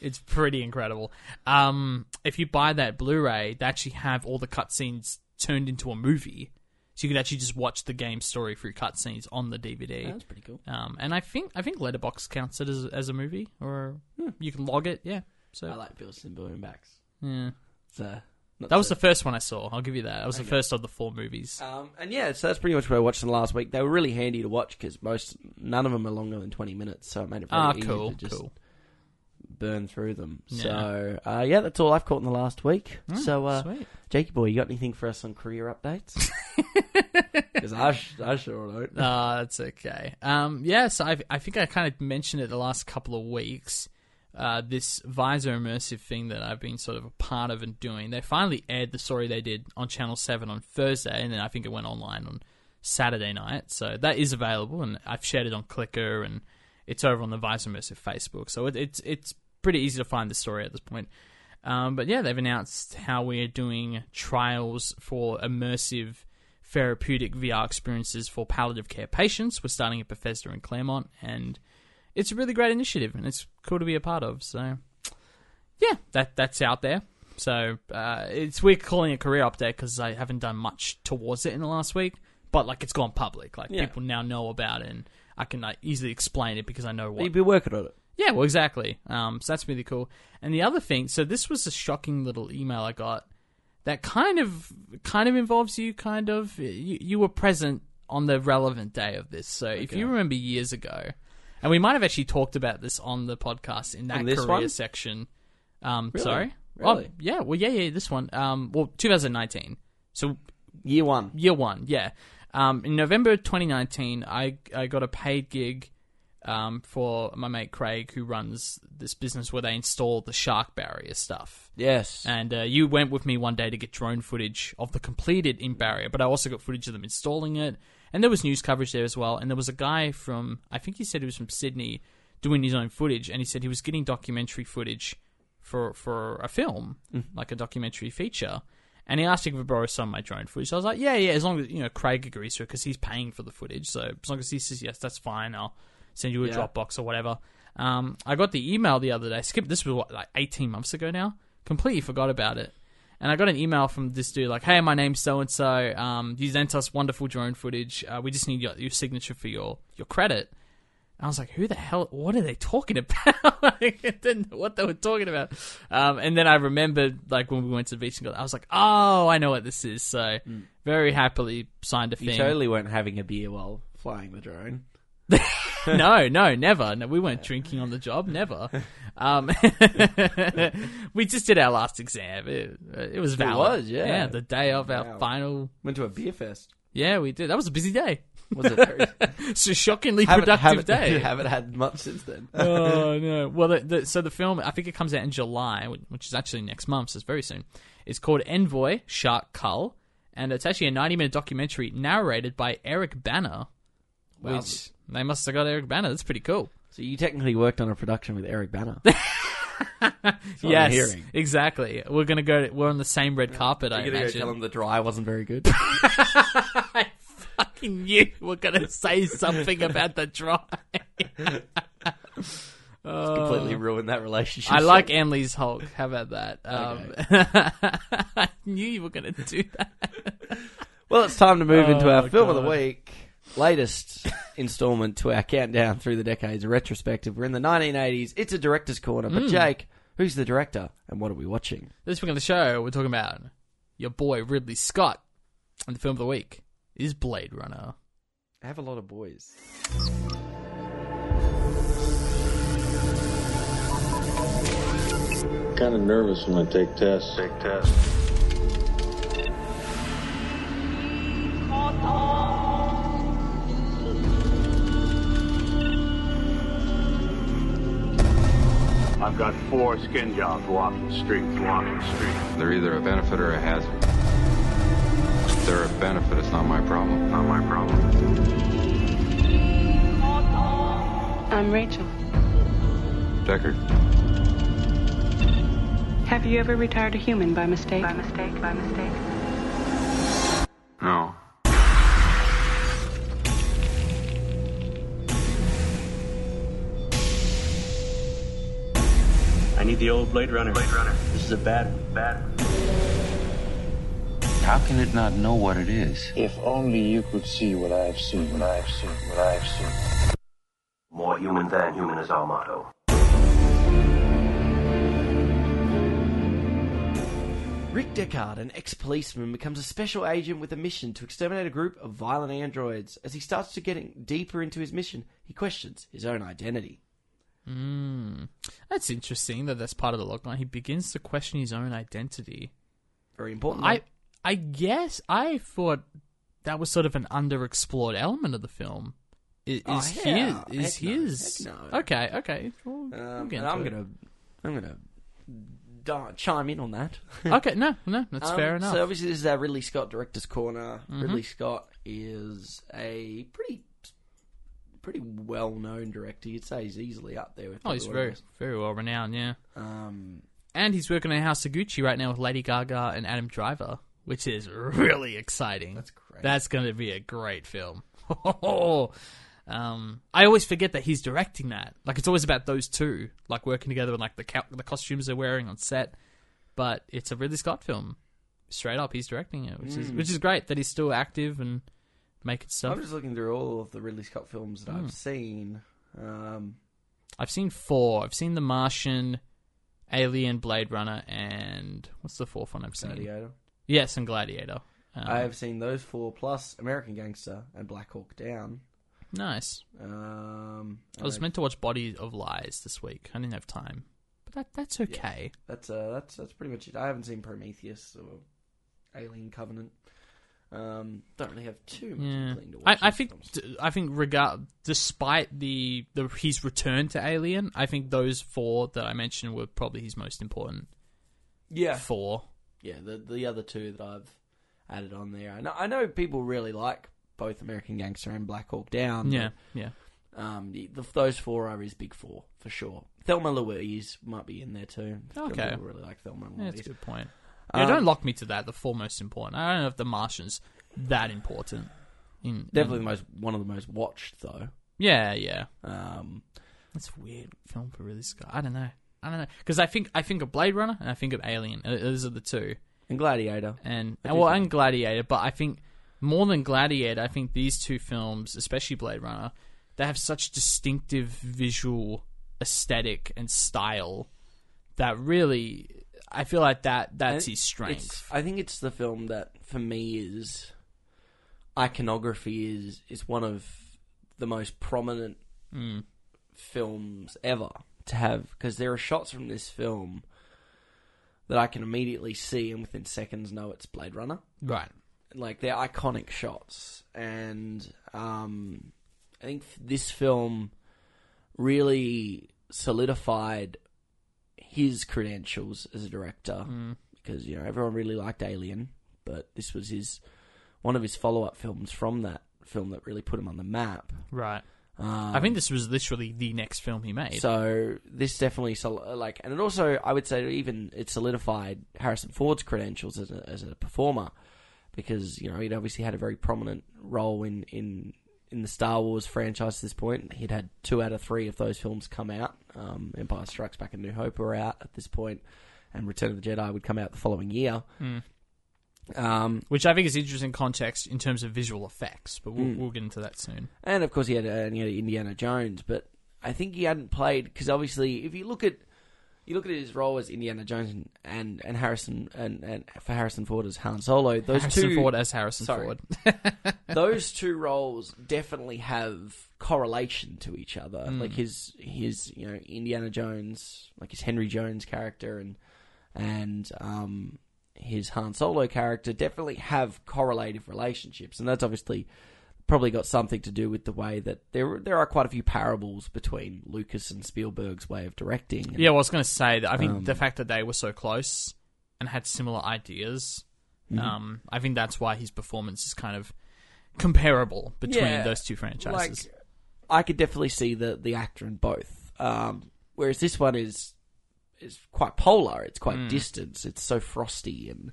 It's pretty incredible. Um, if you buy that Blu-ray, they actually have all the cutscenes turned into a movie, so you could actually just watch the game story through cutscenes on the DVD. That's pretty cool. Um, and I think I think Letterboxd counts it as as a movie, or you can log it. Yeah. So I like Bills and Boom Backs. yeah. It's, uh, that was so- the first one I saw. I'll give you that. That was the Okay. first of the four movies. Um, and yeah, so that's pretty much what I watched in the last week. They were really handy to watch because most none of them are longer than twenty minutes, so it made it very Ah, easy cool, to just cool. Burn through them. Yeah. So uh, yeah, that's all I've caught in the last week. Mm, so uh, sweet. Jakey boy, you got anything for us on career updates? <laughs> Because I, sh- I sure don't. No, that's okay. Um, yes, I I think I kind of mentioned it the last couple of weeks. Uh, this visor immersive thing that I've been sort of a part of and doing. They finally aired the story they did on Channel Seven on Thursday, and then I think it went online on Saturday night. So that is available, and I've shared it on Clicker, and it's over on the Visor Immersive Facebook. So it, it's it's pretty easy to find the story at this point. Um, but yeah, they've announced how we're doing trials for immersive therapeutic VR experiences for palliative care patients. We're starting at Bethesda in Claremont, and it's a really great initiative, and it's cool to be a part of. So, yeah, that that's out there. So uh, it's we're calling it a career update because I haven't done much towards it in the last week, but like it's gone public. Like Yeah. people now know about it, and I can like, easily explain it because I know what You've been working on it. Yeah, well, exactly. Um, so that's really cool. And the other thing, so this was a shocking little email I got that kind of kind of involves you. Kind of, you, you were present on the relevant day of this. So if Okay. you remember years ago, and we might have actually talked about this on the podcast in that On this career one? section. Um, Really? sorry. Really? Oh, yeah. Well, yeah, yeah. This one. Um, well, 2019. So Year one. year one, yeah. Um, in November 2019, I I got a paid gig um, for my mate Craig, who runs this business where they install the shark barrier stuff. Yes. And uh, you went with me one day to get drone footage of the completed in barrier, but I also got footage of them installing it. And there was news coverage there as well. And there was a guy from, I think he said he was from Sydney, doing his own footage, and he said he was getting documentary footage for for a film, like a documentary feature. And he asked if I could borrow some of my drone footage. So I was like, yeah, yeah, as long as you know Craig agrees to it because he's paying for the footage. So as long as he says yes, that's fine. I'll send you a Yeah. Dropbox or whatever. Um, I got the email the other day. Skip, this was what like eighteen months ago now. Completely forgot about it. And I got an email from this dude like, "Hey, my name's so and so. Um, you sent us wonderful drone footage. Uh, we just need your, your signature for your your credit." And I was like, "Who the hell? What are they talking <laughs> about?" I didn't know what they were talking about. Um, and then I remembered, like when we went to the beach and got, I was like, "Oh, I know what this is." So very happily signed a thing. you totally weren't having a beer while flying the drone. <laughs> <laughs> no, no, never. No, we weren't drinking on the job, never. Um, <laughs> we just did our last exam. It, it was valid. was, yeah. Yeah, the day of our Wow. final. Went to a beer fest. Yeah, we did. That was a busy day. Was it very <laughs> It's a shockingly productive haven't, day. Haven't had much since then. oh no! Well, the, the, so the film, I think it comes out in July, which is actually next month, so it's very soon. It's called Envoy Shark Cull, and it's actually a ninety-minute documentary narrated by Eric Bana. Wow. Which they must have got Eric Bana. That's pretty cool. So you technically worked on a production with Eric Bana. <laughs> That's what I'm yes, hearing. exactly. We're gonna go. To, we're on the same red carpet. I You're go imagine. tell him the dry wasn't very good. <laughs> I fucking knew you were gonna say something about the dry. <laughs> Completely ruined that relationship. I like Ang Lee's Hulk. How about that? Um, I knew you were gonna do that. Well, it's time to move into our Oh, film of the week. Latest installment to our countdown through the decades retrospective. We're in the 1980s. It's a director's corner. But Mm. Jake, who's the director and what are we watching? This week on the show, we're talking about your boy Ridley Scott, and the film of the week is Blade Runner. I have a lot of boys. Kind of nervous when I take tests. Take tests. I've got four skin jobs walking the streets, walking the streets. They're either a benefit or a hazard. If they're a benefit, it's not my problem. Not my problem. I'm Rachel. Deckard, Have you ever retired a human by mistake? By mistake, by mistake. No. Need the old Blade Runner. Blade Runner. This is a bad one. Bad one. How can it not know what it is? If only you could see what I've seen, what I've seen, what I've seen. More human than human is our motto. Rick Deckard, an ex-policeman, becomes a special agent with a mission to exterminate a group of violent androids. As he starts to get deeper into his mission, he questions his own identity. Mm. That's interesting that that's part of the logline. He begins to question his own identity. Very important. I I guess I thought that was sort of an underexplored element of the film. Is, Oh, is yeah. his? Is Heck no, his? heck no. Okay, okay. We'll, we'll Um, and I'm gonna, I'm gonna chime in on that. <laughs> Okay, no, no, that's Um, fair enough. So obviously, this is our Ridley Scott director's corner. Mm-hmm. Ridley Scott is a pretty, pretty well-known director. You'd say he's easily up there with. oh, he's very, very well renowned. Yeah, Um, and he's working on House of Gucci right now with Lady Gaga and Adam Driver, which is really exciting. That's great. That's going to be a great film. <laughs> um, I always forget that he's directing that. Like it's always about those two, like working together and like the the costumes they're wearing on set. But it's a Ridley Scott film. Straight up, he's directing it, which is which is great that he's still active and making stuff. I'm just looking through all of the Ridley Scott films that Hmm. I've seen. Um, I've seen four. I've seen The Martian, Alien, Blade Runner, and what's the fourth one I've seen? Gladiator. Yes, and Gladiator. Um, I have seen those four plus American Gangster and Black Hawk Down. nice. Um, I was and meant to watch Body of Lies this week. I didn't have time, but that that's okay. That's uh, that's that's pretty much it. I haven't seen Prometheus or Alien Covenant. Um, don't really have too much Yeah, to I, watch I think d- I think regard despite the, the his return to Alien, I think those four that I mentioned were probably his most important yeah, four. yeah. The the other two that I've added on there, I know I know people really like both American Gangster and Black Hawk Down. Yeah, yeah. um, the, those four are his big four for sure. Thelma Louise might be in there too. Okay. people really like Thelma Yeah, Louise. that's a good point. Yeah, Um, don't lock me to that. The four most important. I don't know if The Martian's that important. In, Definitely in- the most one of the most watched though. Yeah, yeah. Um, That's a weird film for Ridley Scott. I don't know. I don't know because I think I think of Blade Runner and I think of Alien. Uh, Those are the two. and Gladiator. and well, think- and Gladiator. But I think more than Gladiator, I think these two films, especially Blade Runner, they have such distinctive visual aesthetic and style that really, I feel like that that's his strength. I think it's the film that for me is iconography is is one of the most prominent Mm. films ever to have because there are shots from this film that I can immediately see and within seconds know it's Blade Runner. Right. Like they're iconic shots, and um, I think this film really solidified his credentials as a director Mm. because you know everyone really liked Alien, but this was his one of his follow up films from that film that really put him on the map. Right. Um, I think this was literally the next film he made. so. This definitely sol- like, and it also I would say even it solidified Harrison Ford's credentials as a, as a performer because you know he'd obviously had a very prominent role in in in the Star Wars franchise at this point. He'd had two out of three of those films come out. Um, Empire Strikes Back and New Hope were out at this point, and Return of the Jedi would come out the following year. Mm. Um, Which I think is interesting context in terms of visual effects, but we'll, Mm. we'll get into that soon. And of course, he had, uh, he had Indiana Jones, but I think he hadn't played because obviously, if you look at you look at his role as Indiana Jones and and, Harrison and, and for Harrison Ford as Han Solo, those Harrison two Ford as Harrison Sorry. Ford. <laughs> <laughs> those two roles definitely have correlation to each other. Mm. Like his his you know Indiana Jones, like his Henry Jones character, and and um his Han Solo character definitely have correlative relationships, and that's obviously probably got something to do with the way that there there are quite a few parables between Lucas and Spielberg's way of directing. And, Yeah, well, I was going to say that I think Um, the fact that they were so close and had similar ideas, Mhm. um, I think that's why his performance is kind of comparable between Yeah, those two franchises. Like, I could definitely see the the actor in both. Um, whereas this one is is quite polar. It's quite Mm. distant. It's so frosty and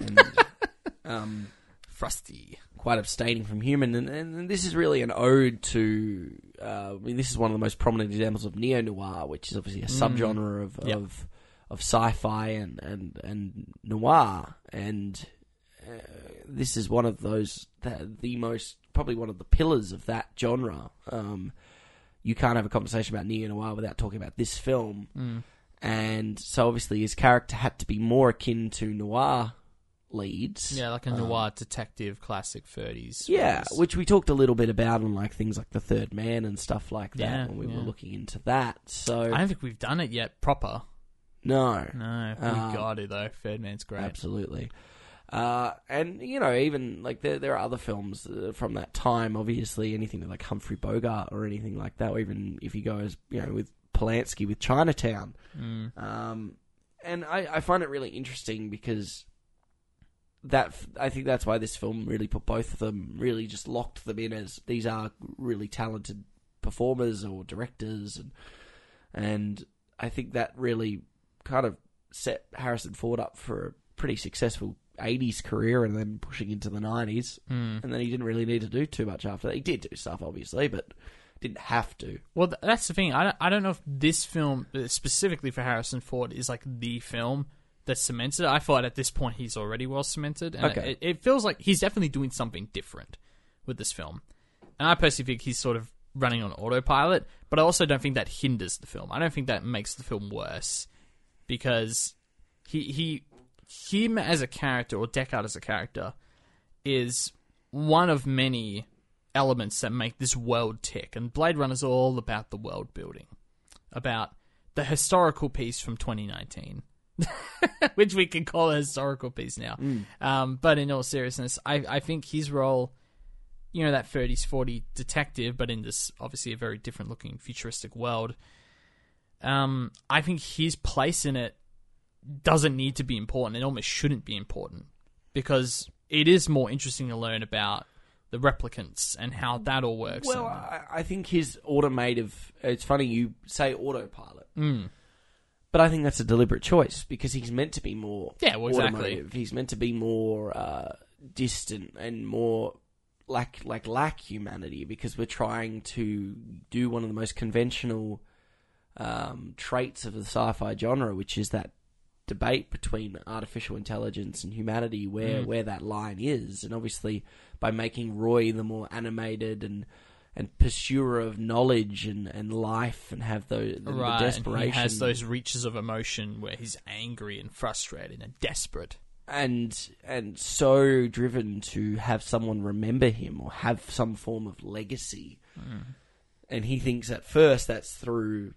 and <laughs> um, Frosty. quite abstaining from human. And, and this is really an ode to. Uh, I mean, this is one of the most prominent examples of neo noir, which is obviously a subgenre of Yep. of of sci-fi and and and noir. And this is one of those the, the most probably one of the pillars of that genre. Um, you can't have a conversation about neo noir without talking about this film, Mm. and so obviously his character had to be more akin to noir leads. Yeah, like a Um, noir detective classic 30s. Yeah, which we talked a little bit about on like things like the Third Man and stuff like that Yeah, when we yeah. were looking into that. So I don't think we've done it yet proper. no, No, we Um, got to though. Third Man's great. Absolutely. Uh, and you know, even like there, there are other films uh, from that time. Obviously, anything with like Humphrey Bogart or anything like that. Or even if you go as you know with Polanski with Chinatown. Mm. Um, and I, I find it really interesting because that I think that's why this film really put both of them really just locked them in as these are really talented performers or directors and and I think that really kind of set Harrison Ford up for a pretty successful 80s career and then pushing into the 90s Mm. and then he didn't really need to do too much after that. He did do stuff obviously, but didn't have to. Well, that's the thing. I don't, I don't know if this film, uh, specifically for Harrison Ford, is like the film that cemented it. I thought at this point he's already well cemented. And Okay. it, it feels like he's definitely doing something different with this film. And I personally think he's sort of running on autopilot, but I also don't think that hinders the film. I don't think that makes the film worse because he he him as a character or Deckard as a character is one of many elements that make this world tick. And Blade Runner is all about the world building, about the historical piece from 2019, <laughs> which we can call a historical piece now. Um, but in all seriousness, I, I think his role, you know, that 30s, 40 detective, but in this obviously a very different looking futuristic world. Um, I think his place in it doesn't need to be important. It almost shouldn't be important because it is more interesting to learn about the replicants and how that all works. Well, and- I, I think his automative. It's funny you say autopilot, Mm. But I think that's a deliberate choice because he's meant to be more. Yeah, well, exactly. He's meant to be more uh, distant and more lack like lack humanity because we're trying to do one of the most conventional um, traits of the sci-fi genre, which is that debate between artificial intelligence and humanity, where Mm. where that line is, and obviously by making Roy the more animated and and pursuer of knowledge and, and life, and have the, the, right, the and desperation, he has those reaches of emotion where he's angry and frustrated and desperate. and and so driven to have someone remember him or have some form of legacy. And he thinks at first that's through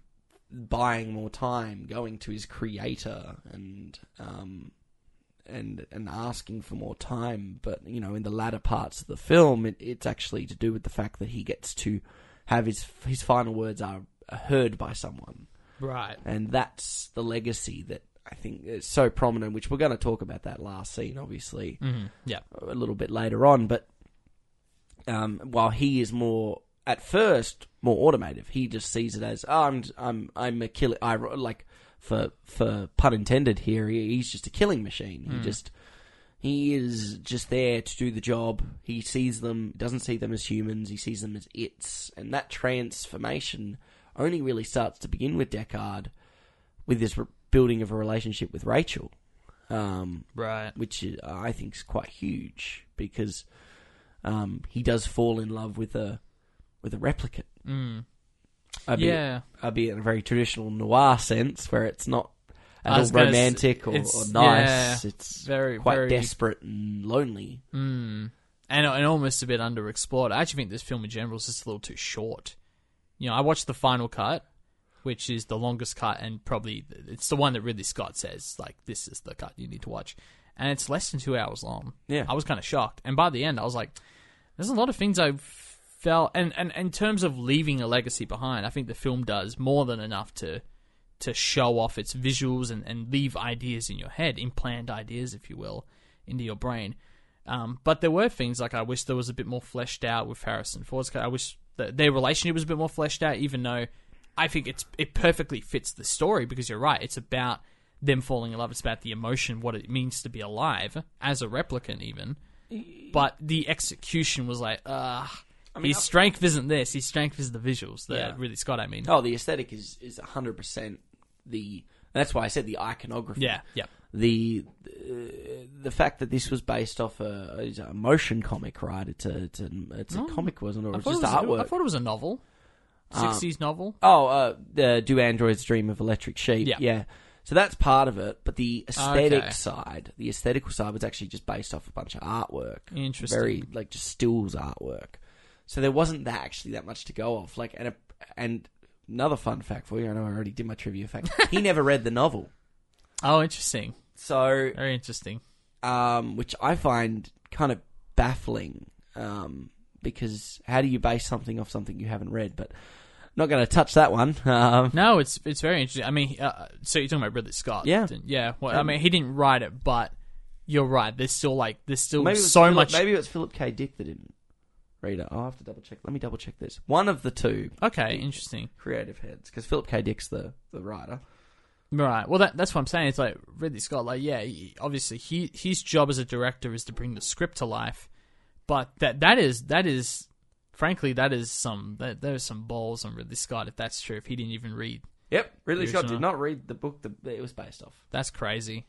buying more time, going to his creator, and um, and and asking for more time. But you know, in the latter parts of the film, it, it's actually to do with the fact that he gets to have his his final words are heard by someone Right. and that's the legacy that I think is so prominent. Which we're going to talk about that last scene, obviously, hmm Yeah. a little bit later on. But um, while he is more at first more automative, he just sees it as oh, I'm I'm I'm a killer. I like for for pun intended here. He, he's just a killing machine. He just he is just there to do the job. He sees them, doesn't see them as humans. He sees them as its, and that transformation only really starts to begin with Deckard, with this re- building of a relationship with Rachel, um, Right. which is, I think is quite huge because um, he does fall in love with a with a replicant, Mm. Albeit, Yeah. albeit in a very traditional noir sense, where it's not at all was gonna s- romantic or, or nice. yeah, it's very- quite very- desperate and lonely. Mm. And, and almost a bit underexplored. I actually think this film in general is just a little too short. You know, I watched the final cut, which is the longest cut, and probably it's the one that Ridley Scott says, like, this is the cut you need to watch. And it's less than two hours long. Yeah. I was kind of shocked. And by the end, I was like, there's a lot of things I felt. And, and, and in terms of leaving a legacy behind, I think the film does more than enough to to show off its visuals and, and leave ideas in your head, implant ideas, if you will, into your brain. Um, but there were things like I wish there was a bit more fleshed out with Harrison Ford's. I wish that their relationship was a bit more fleshed out, even though I think it's it perfectly fits the story because you're right. It's about them falling in love. It's about the emotion, what it means to be alive as a replicant, even. But the execution was like, uh his strength isn't this. His strength is the visuals. The Yeah. really Scott, I mean. Oh, the aesthetic is is hundred percent the. That's why I said the iconography. Yeah, yeah. the uh, the fact that this was based off a, it's a motion comic, right? It's a it's a, it's a comic, wasn't it? Or I it's thought, just it was, artwork. I thought it was a novel, Um, sixties novel. Oh, uh, the Do Androids Dream of Electric Sheep? Yeah. So that's part of it, but the aesthetic Okay. side, the aesthetical side, was actually just based off a bunch of artwork. Interesting. Very like just stills artwork. So there wasn't that actually that much to go off. Like and a, and another fun fact for you. I know I already did my trivia fact. he <laughs> never read the novel, Oh, interesting. so Very interesting. um, which I find kind of baffling. Um, because how do you base something off something you haven't read? But not going to touch that one. <laughs> Um, No, it's it's very interesting. I mean, uh, so you're talking about Ridley Scott? Yeah. yeah. Well, I mean, he didn't write it, but you're right. There's still like there's still so Philip, much. Maybe it was Philip K. Dick that didn't read it. I'll have to double check. Let me double check this. One of the two Okay, interesting. creative heads, because Philip K. Dick's the the writer. Right. Well, that, that's what I'm saying. It's like Ridley Scott. Like, yeah, he, obviously, he his job as a director is to bring the script to life, but that that is that is, frankly, that is some that there's some balls on Ridley Scott if that's true. If he didn't even read, Yep, Ridley Scott did original. not read the book that it was based off. that's crazy.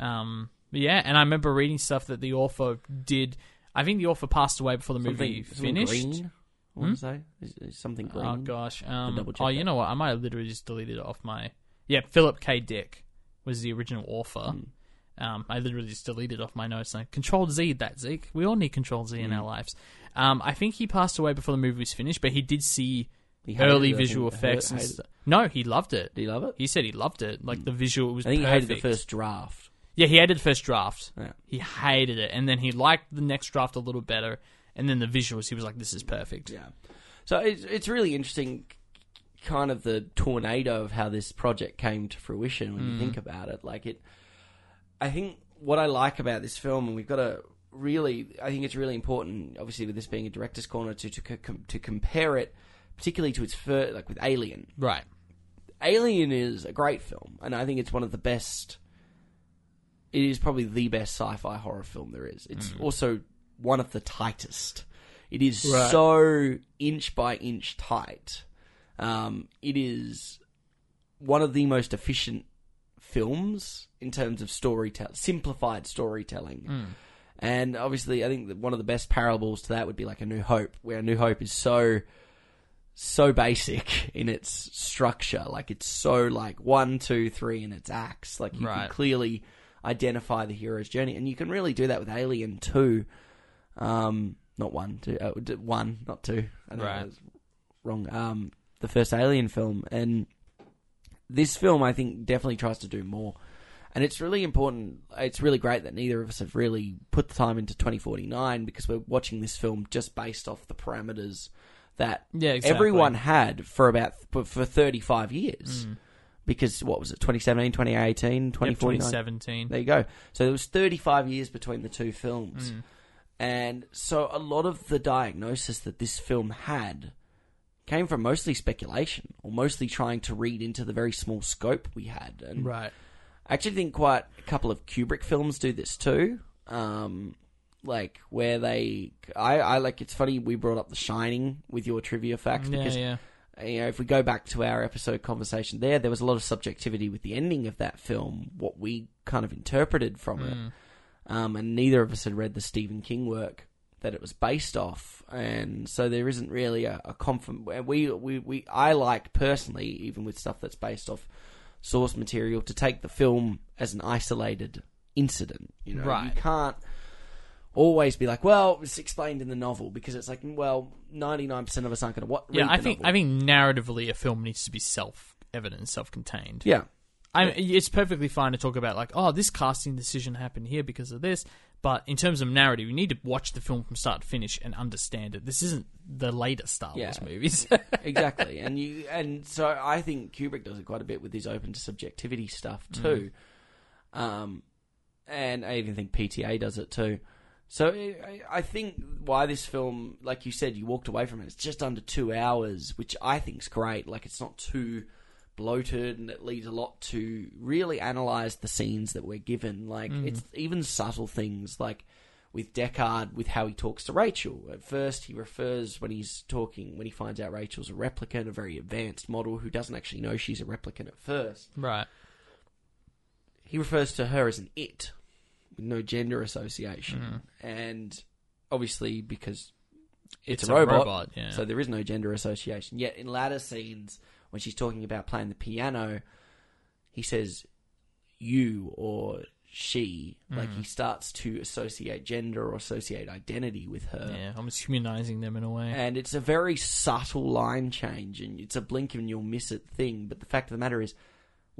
Um, but yeah, and I remember reading stuff that the author did. I think the author passed away before the movie Something, something finished. green. I want to say is, is something green. Oh gosh. Um, double check oh, you that. know what? I might have literally just deleted it off my. Yeah, Philip K. Dick was the original author. Hmm. Um, I literally just deleted it off my notes. Like, Control Z, that Zeke. We all need Control Z Hmm. in our lives. Um, I think he passed away before the movie was finished, but he did see He hated early it, I visual think. effects. Hated- and hated stuff. No, he loved it. Did you love it? He said he loved it. Like the visual was I think perfect. he hated the first draft. Yeah, he hated the first draft. Yeah. He hated it, and then he liked the next draft a little better. And then the visuals, he was like, "This is perfect." Yeah. So it's it's really interesting, kind of the tornado of how this project came to fruition when you think mm. about it. Like it, I think what I like about this film, and we've got to really, I think it's really important, obviously with this being a director's corner, to to to compare it, particularly to its first, like with Alien. Right. Alien is a great film, and I think it's one of the best. It is probably the best sci-fi horror film there is. It's also one of the tightest. It is Right. so inch by inch tight. Um, it is one of the most efficient films in terms of storytelling, simplified storytelling. And obviously, I think that one of the best parables to that would be like A New Hope, where A New Hope is so so basic <laughs> in its structure. Like it's so like one, two, three in its acts. Like you Right. can clearly identify the hero's journey, and you can really do that with Alien Two. Um, not one, two, uh, one, not two. I know Right. I was wrong. Um, the first Alien film, and this film, I think, definitely tries to do more. And it's really important. It's really great that neither of us have really put the time into 2049 because we're watching this film just based off the parameters that Yeah, exactly. everyone had for about for 35 years. Mm. Because what was it, 2017, 2018, Yep, 2017. There you go. So there was 35 years between the two films. Mm. And so a lot of the diagnosis that this film had came from mostly speculation or mostly trying to read into the very small scope we had. And Right. I actually think quite a couple of Kubrick films do this too. Um, like where they, I, I like. It's funny we brought up The Shining with your trivia facts Yeah, because yeah. You know if we go back to our episode conversation there, there was a lot of subjectivity with the ending of that film, what we kind of interpreted from Mm. it, um, and neither of us had read the Stephen King work that it was based off, and so there isn't really a, a confirm. We, we, we, I like personally, even with stuff that's based off source material, to take the film as an isolated incident. You know, right. you can't always be like, well, it's explained in the novel because it's like, well, ninety nine percent of us aren't going to what. Yeah, I think novel. I think narratively a film needs to be self-evident, and self-contained. yeah. I mean, it's perfectly fine to talk about like, oh, this casting decision happened here because of this. But in terms of narrative, you need to watch the film from start to finish and understand it. This isn't the later Star Wars Yeah. movies. <laughs> exactly. And you and so I think Kubrick does it quite a bit with his open to subjectivity stuff too. Um, and I even think PTA does it too. So I, I think why this film, like you said, you walked away from it. It's just under two hours, which I think's great. Like it's not too bloated, and it leaves a lot to really analyze the scenes that we're given. Like mm. it's even subtle things like with Deckard, with how he talks to Rachel. At first, he refers when he's talking, when he finds out Rachel's a replicant, a very advanced model who doesn't actually know she's a replicant at first. right. he refers to her as an it with no gender association, and obviously because it's, a, robot, yeah. so there is no gender association. Yet in latter scenes, when she's talking about playing the piano, he says you or she. Like Mm. he starts to associate gender or associate identity with her. yeah, almost humanizing them in a way. And it's a very subtle line change, and it's a blink and you'll miss it thing. But the fact of the matter is,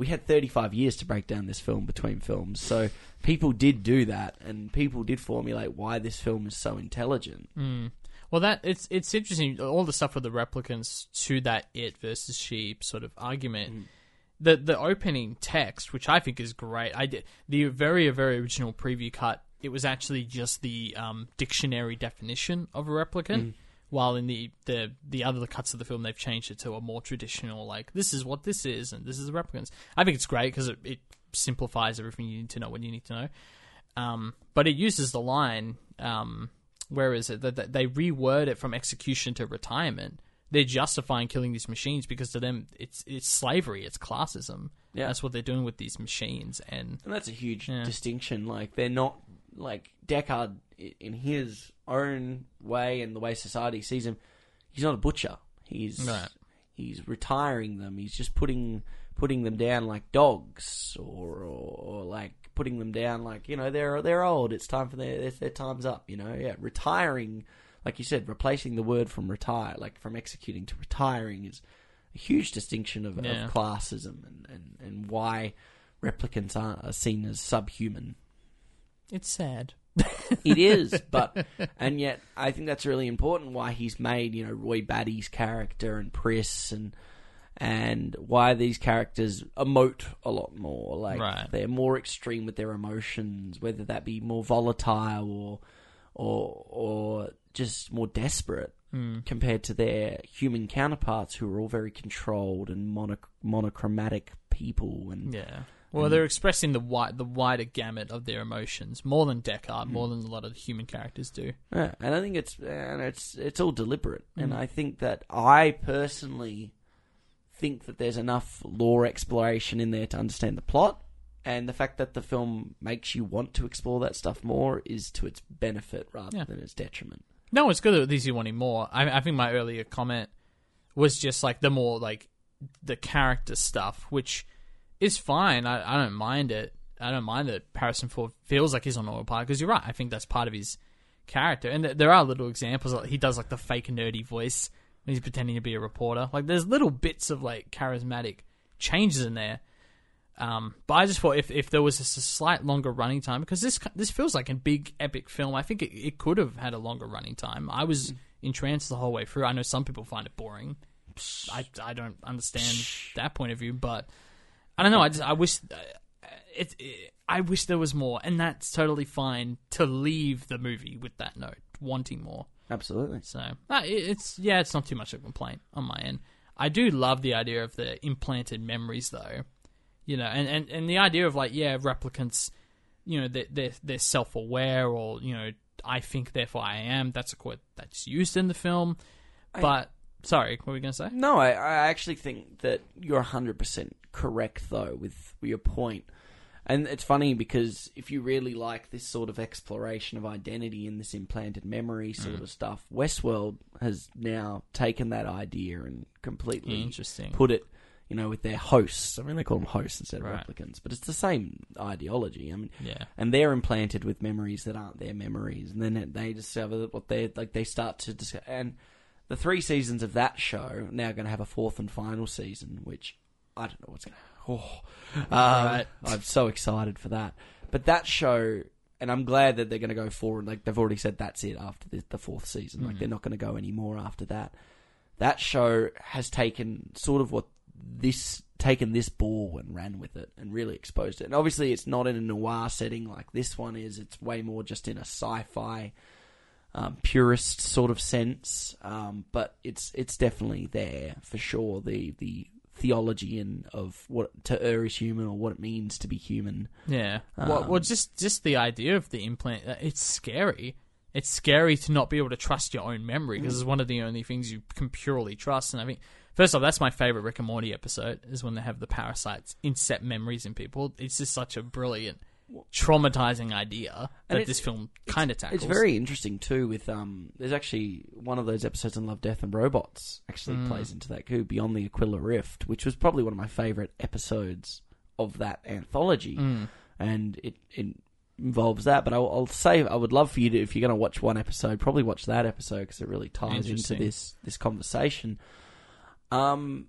we had 35 years to break down this film between films. So people did do that, and people did formulate why this film is so intelligent. Mm. Well, that it's it's interesting. All the stuff with the replicants to that it versus she sort of argument. The the opening text, which I think is great. I did the very very original preview cut. It was actually just the um, dictionary definition of a replicant. While in the, the the other cuts of the film, they've changed it to a more traditional, like this is what this is, and this is the replicants. I think it's great because it, it simplifies everything you need to know when you need to know. Um, but it uses the line, um, where is it? That they reword it from execution to retirement. They're justifying killing these machines because to them it's it's slavery, it's classism. Yeah. That's what they're doing with these machines, and And that's a huge Yeah. distinction. Like, they're not, like, Deckard, in his own way and the way society sees him, he's not a butcher. He's. Right. He's retiring them. He's just putting putting them down like dogs, or, or or like putting them down like you know they're they're old. It's time for their their, their time's up. You know, yeah, retiring, like you said, replacing the word from retire, like from executing to retiring, is a huge distinction of, Yeah. of classism and, and, and why replicants are, are seen as subhuman. it's sad. <laughs> It is, but and yet I think that's really important. Why he's made you know Roy Batty's character and Priss and and why these characters emote a lot more. Like Right. they're more extreme with their emotions, whether that be more volatile or or or just more desperate hmm. compared to their human counterparts who are all very controlled and mono- monochromatic people and Yeah. Well, they're expressing the wide, the wider gamut of their emotions more than Deckard, more Hmm. than a lot of human characters do. Yeah, and I think it's and it's it's all deliberate, Mm. and I think that I personally think that there's enough lore exploration in there to understand the plot, and the fact that the film makes you want to explore that stuff more is to its benefit rather Yeah. than its detriment. No, it's good that these you wanting more. I, I think my earlier comment was just like the more like the character stuff, which is fine. I, I don't mind it. I don't mind that Harrison Ford feels like he's on autopilot because you're right. I think that's part of his character, and th- there are little examples. Like he does like the fake nerdy voice when he's pretending to be a reporter. Like there's little bits of like charismatic changes in there. Um, but I just thought if, if there was just a slight longer running time, because this this feels like a big epic film, I think it, it could have had a longer running time. I was entranced the whole way through. I know some people find it boring. I, I don't understand that point of view, but I don't know. I just I wish uh, it, it I wish there was more, and that's totally fine to leave the movie with that note, wanting more. Absolutely. So uh, it- it's yeah, it's not too much of a complaint on my end. I do love the idea of the implanted memories, though. You know, and, and, and the idea of like yeah, replicants. You know, they're they're, they're self aware, or you know, I think therefore I am. That's a quote that's used in the film. But sorry, what were we gonna say? No, I, I actually think that you're 100% correct, though, with your point. And it's funny because if you really like this sort of exploration of identity and this implanted memory sort Mm. of stuff, Westworld has now taken that idea and completely Interesting. put it, you know, with their hosts. I mean, they call them hosts instead of Right. replicants, but it's the same ideology. I mean, Yeah. and they're implanted with memories that aren't their memories, and then they discover that what they like. They start to discover, and the three seasons of that show are now going to have a fourth and final season, which I don't know what's going to. Oh, uh, I'm so excited for that. But that show, and I'm glad that they're going to go forward. Like they've already said, that's it after the, the fourth season. Like they're not going to go anymore after that. That show has taken sort of what this taken this ball and ran with it and really exposed it. And obviously, it's not in a noir setting like this one is. It's way more just in a sci-fi um, purist sort of sense. Um, but it's it's definitely there for sure. The the theology and of what to err is human or what it means to be human. Yeah. well, well, Um, just just the idea of the implant. uh, It's scary. It's scary to not be able to trust your own memory because it's one of the only things you can purely trust. And I think First off, that's my favorite Rick and Morty episode. Is when they have the parasites incept memories in people. It's just such a brilliant, traumatizing idea And that this film kind of tackles. It's very interesting too. With um, there's actually one of those episodes in Love, Death, and Robots actually Mm. plays into that too. Beyond the Aquila Rift, which was probably one of my favorite episodes of that anthology, Mm. and it it involves that. But I'll, I'll say I would love for you to, if you're going to watch one episode, probably watch that episode because it really ties into this this conversation. Um,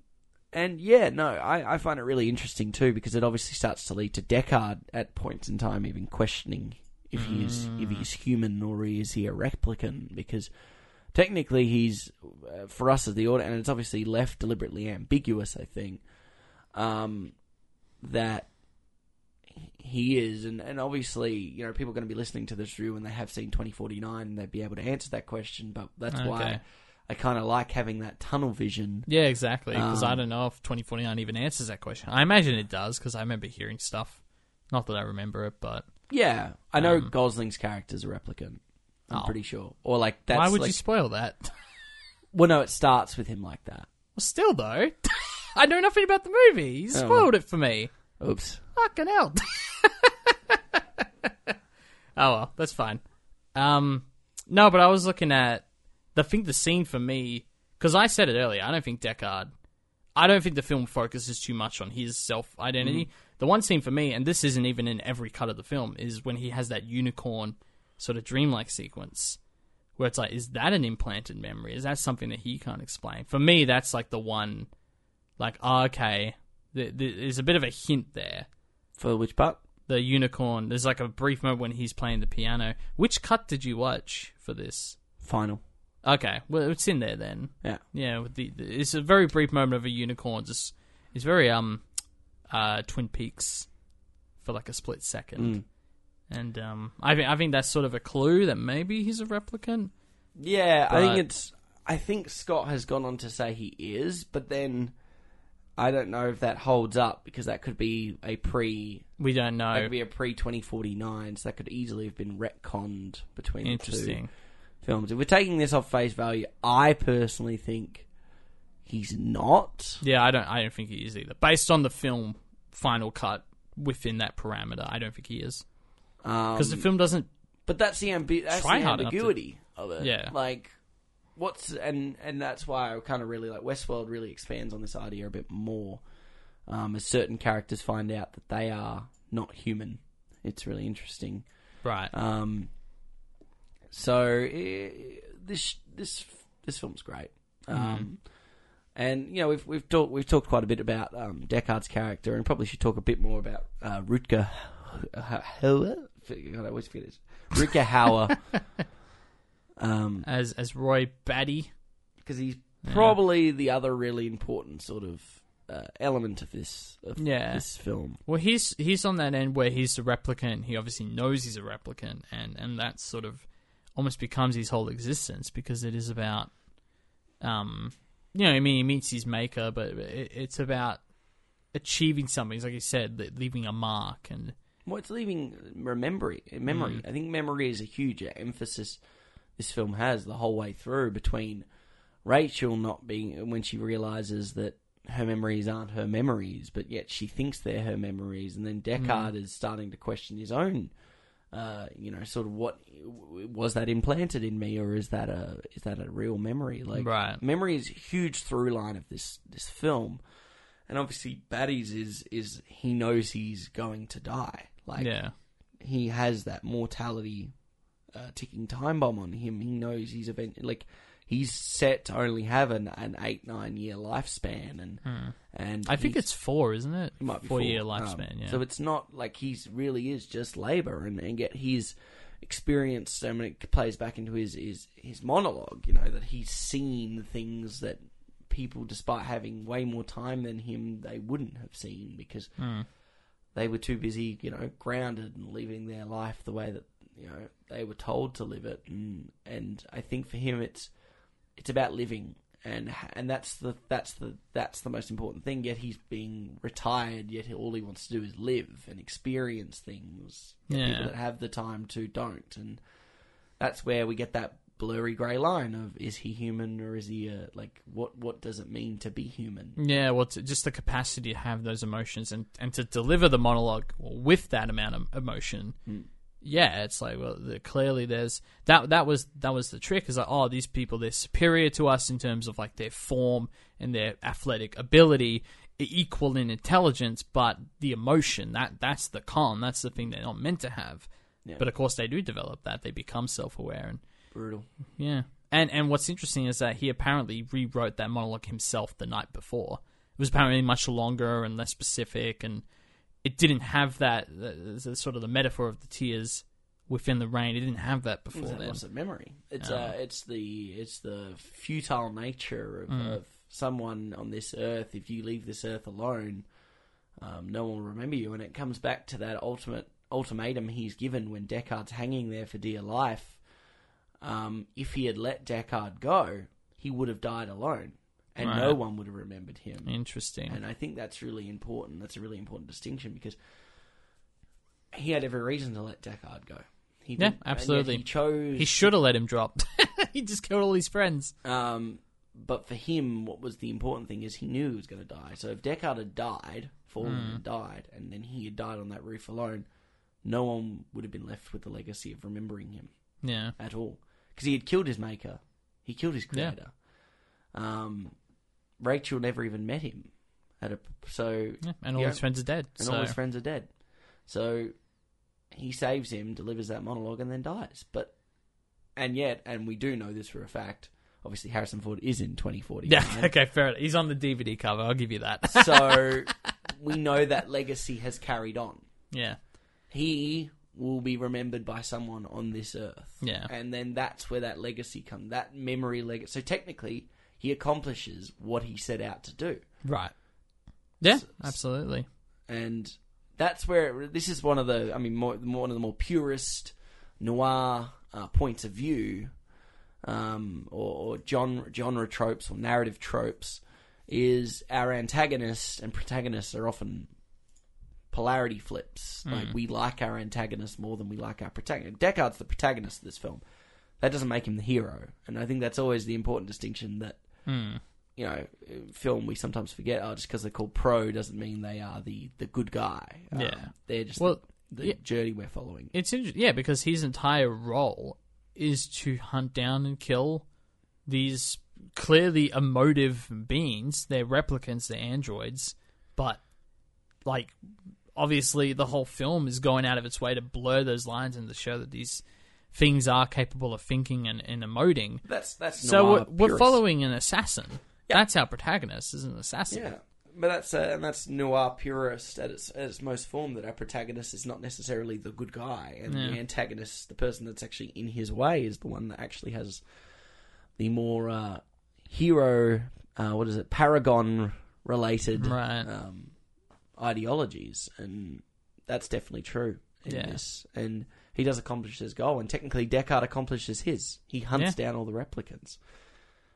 and yeah, no, I, I find it really interesting too because it obviously starts to lead to Deckard at points in time even questioning if he is if Mm. he's human or is he a replicant because technically he's uh, for us as the audience and it's obviously left deliberately ambiguous I think um, that he is and, and obviously you know people are going to be listening to this review and they have seen 2049 and they'd be able to answer that question but that's Okay. why I kind of like having that tunnel vision Yeah, exactly. Because I Um, don't know if 2049 even answers that question. I imagine it does because I remember hearing stuff. Not that I remember it, but Yeah, I know Um, Gosling's character's a replicant. I'm Oh. pretty sure. Or like that's why would like, you spoil that? <laughs> Well, no, it starts with him like that. Well, still though, <laughs> I know nothing about the movie. You Oh. spoiled it for me. Oops. Fucking hell. <laughs> oh well, that's fine. Um, no, but I was looking at the think the scene for me because I said it earlier. I don't think Deckard. I don't think the film focuses too much on his self identity. Mm-hmm. The one scene for me, and this isn't even in every cut of the film, is when he has that unicorn sort of dreamlike sequence where it's like, is that an implanted memory? Is that something that he can't explain? For me, that's like the one, like, oh, okay, th- th- there's a bit of a hint there. For which part? The unicorn, there's like a brief moment when he's playing the piano. Which cut did you watch for this? Final. Okay, well, it's in there then. Yeah. Yeah, with the, the it's a very brief moment of a unicorn. Just it's very um, uh, Twin Peaks for like a split second, Mm. and um, I think I think that's sort of a clue that maybe he's a replicant. Yeah, I think it's. I think Scott has gone on to say he is, but then I don't know if that holds up because that could be a pre. We don't know. That could be a pre twenty forty nine, so that could easily have been retconned between the two Interesting. Films. If we're taking this off face value, I personally think he's not. Yeah, I don't. I don't think he is either. Based on the film final cut within that parameter, I don't think he is because the Um, film doesn't. But that's the ambi- that's the enough to- ambiguity of it. Yeah. Like what's and and that's why I kind of really like Westworld really expands on this idea a bit more. Um, as certain characters find out that they are not human, it's really interesting. Right. Um, so this this this film's great. Um, and you know we've we've talked we've talked quite a bit about um, Deckard's character, and probably should talk a bit more about uh, Rutger Hauer. I always forget this. Rutger Hauer. <laughs> um, as as Roy Batty. because he's probably the other really important sort of uh, element of this of Yeah. this film. Well, he's he's on that end where he's a replicant. He obviously knows he's a replicant, and and that sort of almost becomes his whole existence because it is about, um, you know, I mean, he meets his maker, but it, it's about achieving something. It's like you said, leaving a mark, and Well, it's leaving memory. Memory. Mm. I think memory is a huge emphasis this film has the whole way through between Rachel not being when she realizes that her memories aren't her memories, but yet she thinks they're her memories, and then Deckard Mm. is starting to question his own. Uh, you know, sort of what was that implanted in me, or is that a is that a real memory? Like, Right. memory is a huge through line of this this film, and obviously Batty's is is he knows he's going to die. Like, yeah, he has that mortality uh, ticking time bomb on him. He knows he's event like he's set to only have an, an eight nine year lifespan, and and Hmm. I think it's four, isn't it? it might be four year lifespan. Um, yeah. So it's not like he's really is just labor, and and get his experience. I mean, it plays back into his his his monologue. You know that he's seen things that people, despite having way more time than him, they wouldn't have seen because Hmm. they were too busy, you know, grounded and living their life the way that you know they were told to live it. And and I think for him, it's it's about living, and and that's the that's the that's the most important thing. Yet he's being retired. Yet all he wants to do is live and experience things. Yeah. People that have the time to don't, and that's where we get that blurry grey line of is he human or is he a, like what what does it mean to be human? Yeah, well, just the capacity to have those emotions and, and to deliver the monologue with that amount of emotion. Hmm. Yeah, it's like well, the, clearly there's that that was that was the trick. Is like oh, these people they're superior to us in terms of like their form and their athletic ability, equal in intelligence, but the emotion that that's the con. That's the thing they're not meant to have. Yeah. But of course, they do develop that. They become self aware and Brutal. yeah. And and what's interesting is that he apparently rewrote that monologue himself the night before. It was apparently much longer and less specific, and it didn't have that the sort of the metaphor of the tears within the rain. It didn't have that before It's a then. of memory. It's uh, it's the it's the futile nature of, Mm. of someone on this earth. If you leave this earth alone, um, no one will remember you. And it comes back to that ultimate ultimatum he's given when Deckard's hanging there for dear life. Um, if he had let Deckard go, he would have died alone, and no one would have remembered him. Interesting. And I think that's really important. That's a really important distinction because he had every reason to let Deckard go. He Yeah, and yet absolutely. He chose. he should have let him drop. <laughs> he just killed all his friends. Um, but for him, what was the important thing is he knew he was going to die. So if Deckard had died, fallen Hmm. and died, and then he had died on that roof alone, no one would have been left with the legacy of remembering him Yeah. at all because he had killed his maker. He killed his Yeah. creator. Um, Rachel never even met him. At a, so yeah. And all his friends are dead. and so. all his friends are dead. So he saves him, delivers that monologue, and then dies. But and yet, and we do know this for a fact. Obviously, Harrison Ford is in 2040. yeah. <laughs> Okay. Fair. enough. He's on the DVD cover. I'll give you that. so <laughs> we know that legacy has carried on. yeah. He will be remembered by someone on this earth. Yeah. And then that's where that legacy comes. That memory legacy. So technically, he accomplishes what he set out to do. Right. Yeah. S- Absolutely. and that's where this is one of the I mean more, more one of the more purist noir uh, points of view, um, or, or genre genre tropes or narrative tropes, is our antagonist and protagonist are often polarity flips. Like we like our antagonist more than we like our protagonist. Deckard's the protagonist of this film. That doesn't make him the hero, and I think that's always the important distinction that Hmm. you know, film we sometimes forget. Oh, just because they're called pro doesn't mean they are the, the good guy. Um, Yeah. they're just Well, the, the yeah. journey we're following. It's inter- yeah, because his entire role is to hunt down and kill these clearly emotive beings. They're replicants, they're androids, but like obviously the whole film is going out of its way to blur those lines and to show that these things are capable of thinking and, and emoting. That's that's So we're, we're following an assassin. That's our protagonist, is an assassin. Yeah, but that's uh, and that's noir purist at its at its most form. That our protagonist is not necessarily the good guy, and the antagonist, the person that's actually in his way, is the one that actually has the more uh, hero. Uh, what is it? Paragon related Right. um, ideologies, and that's definitely true in Yeah. this. And he does accomplish his goal, and technically Deckard accomplishes his. He hunts Yeah. down all the replicants,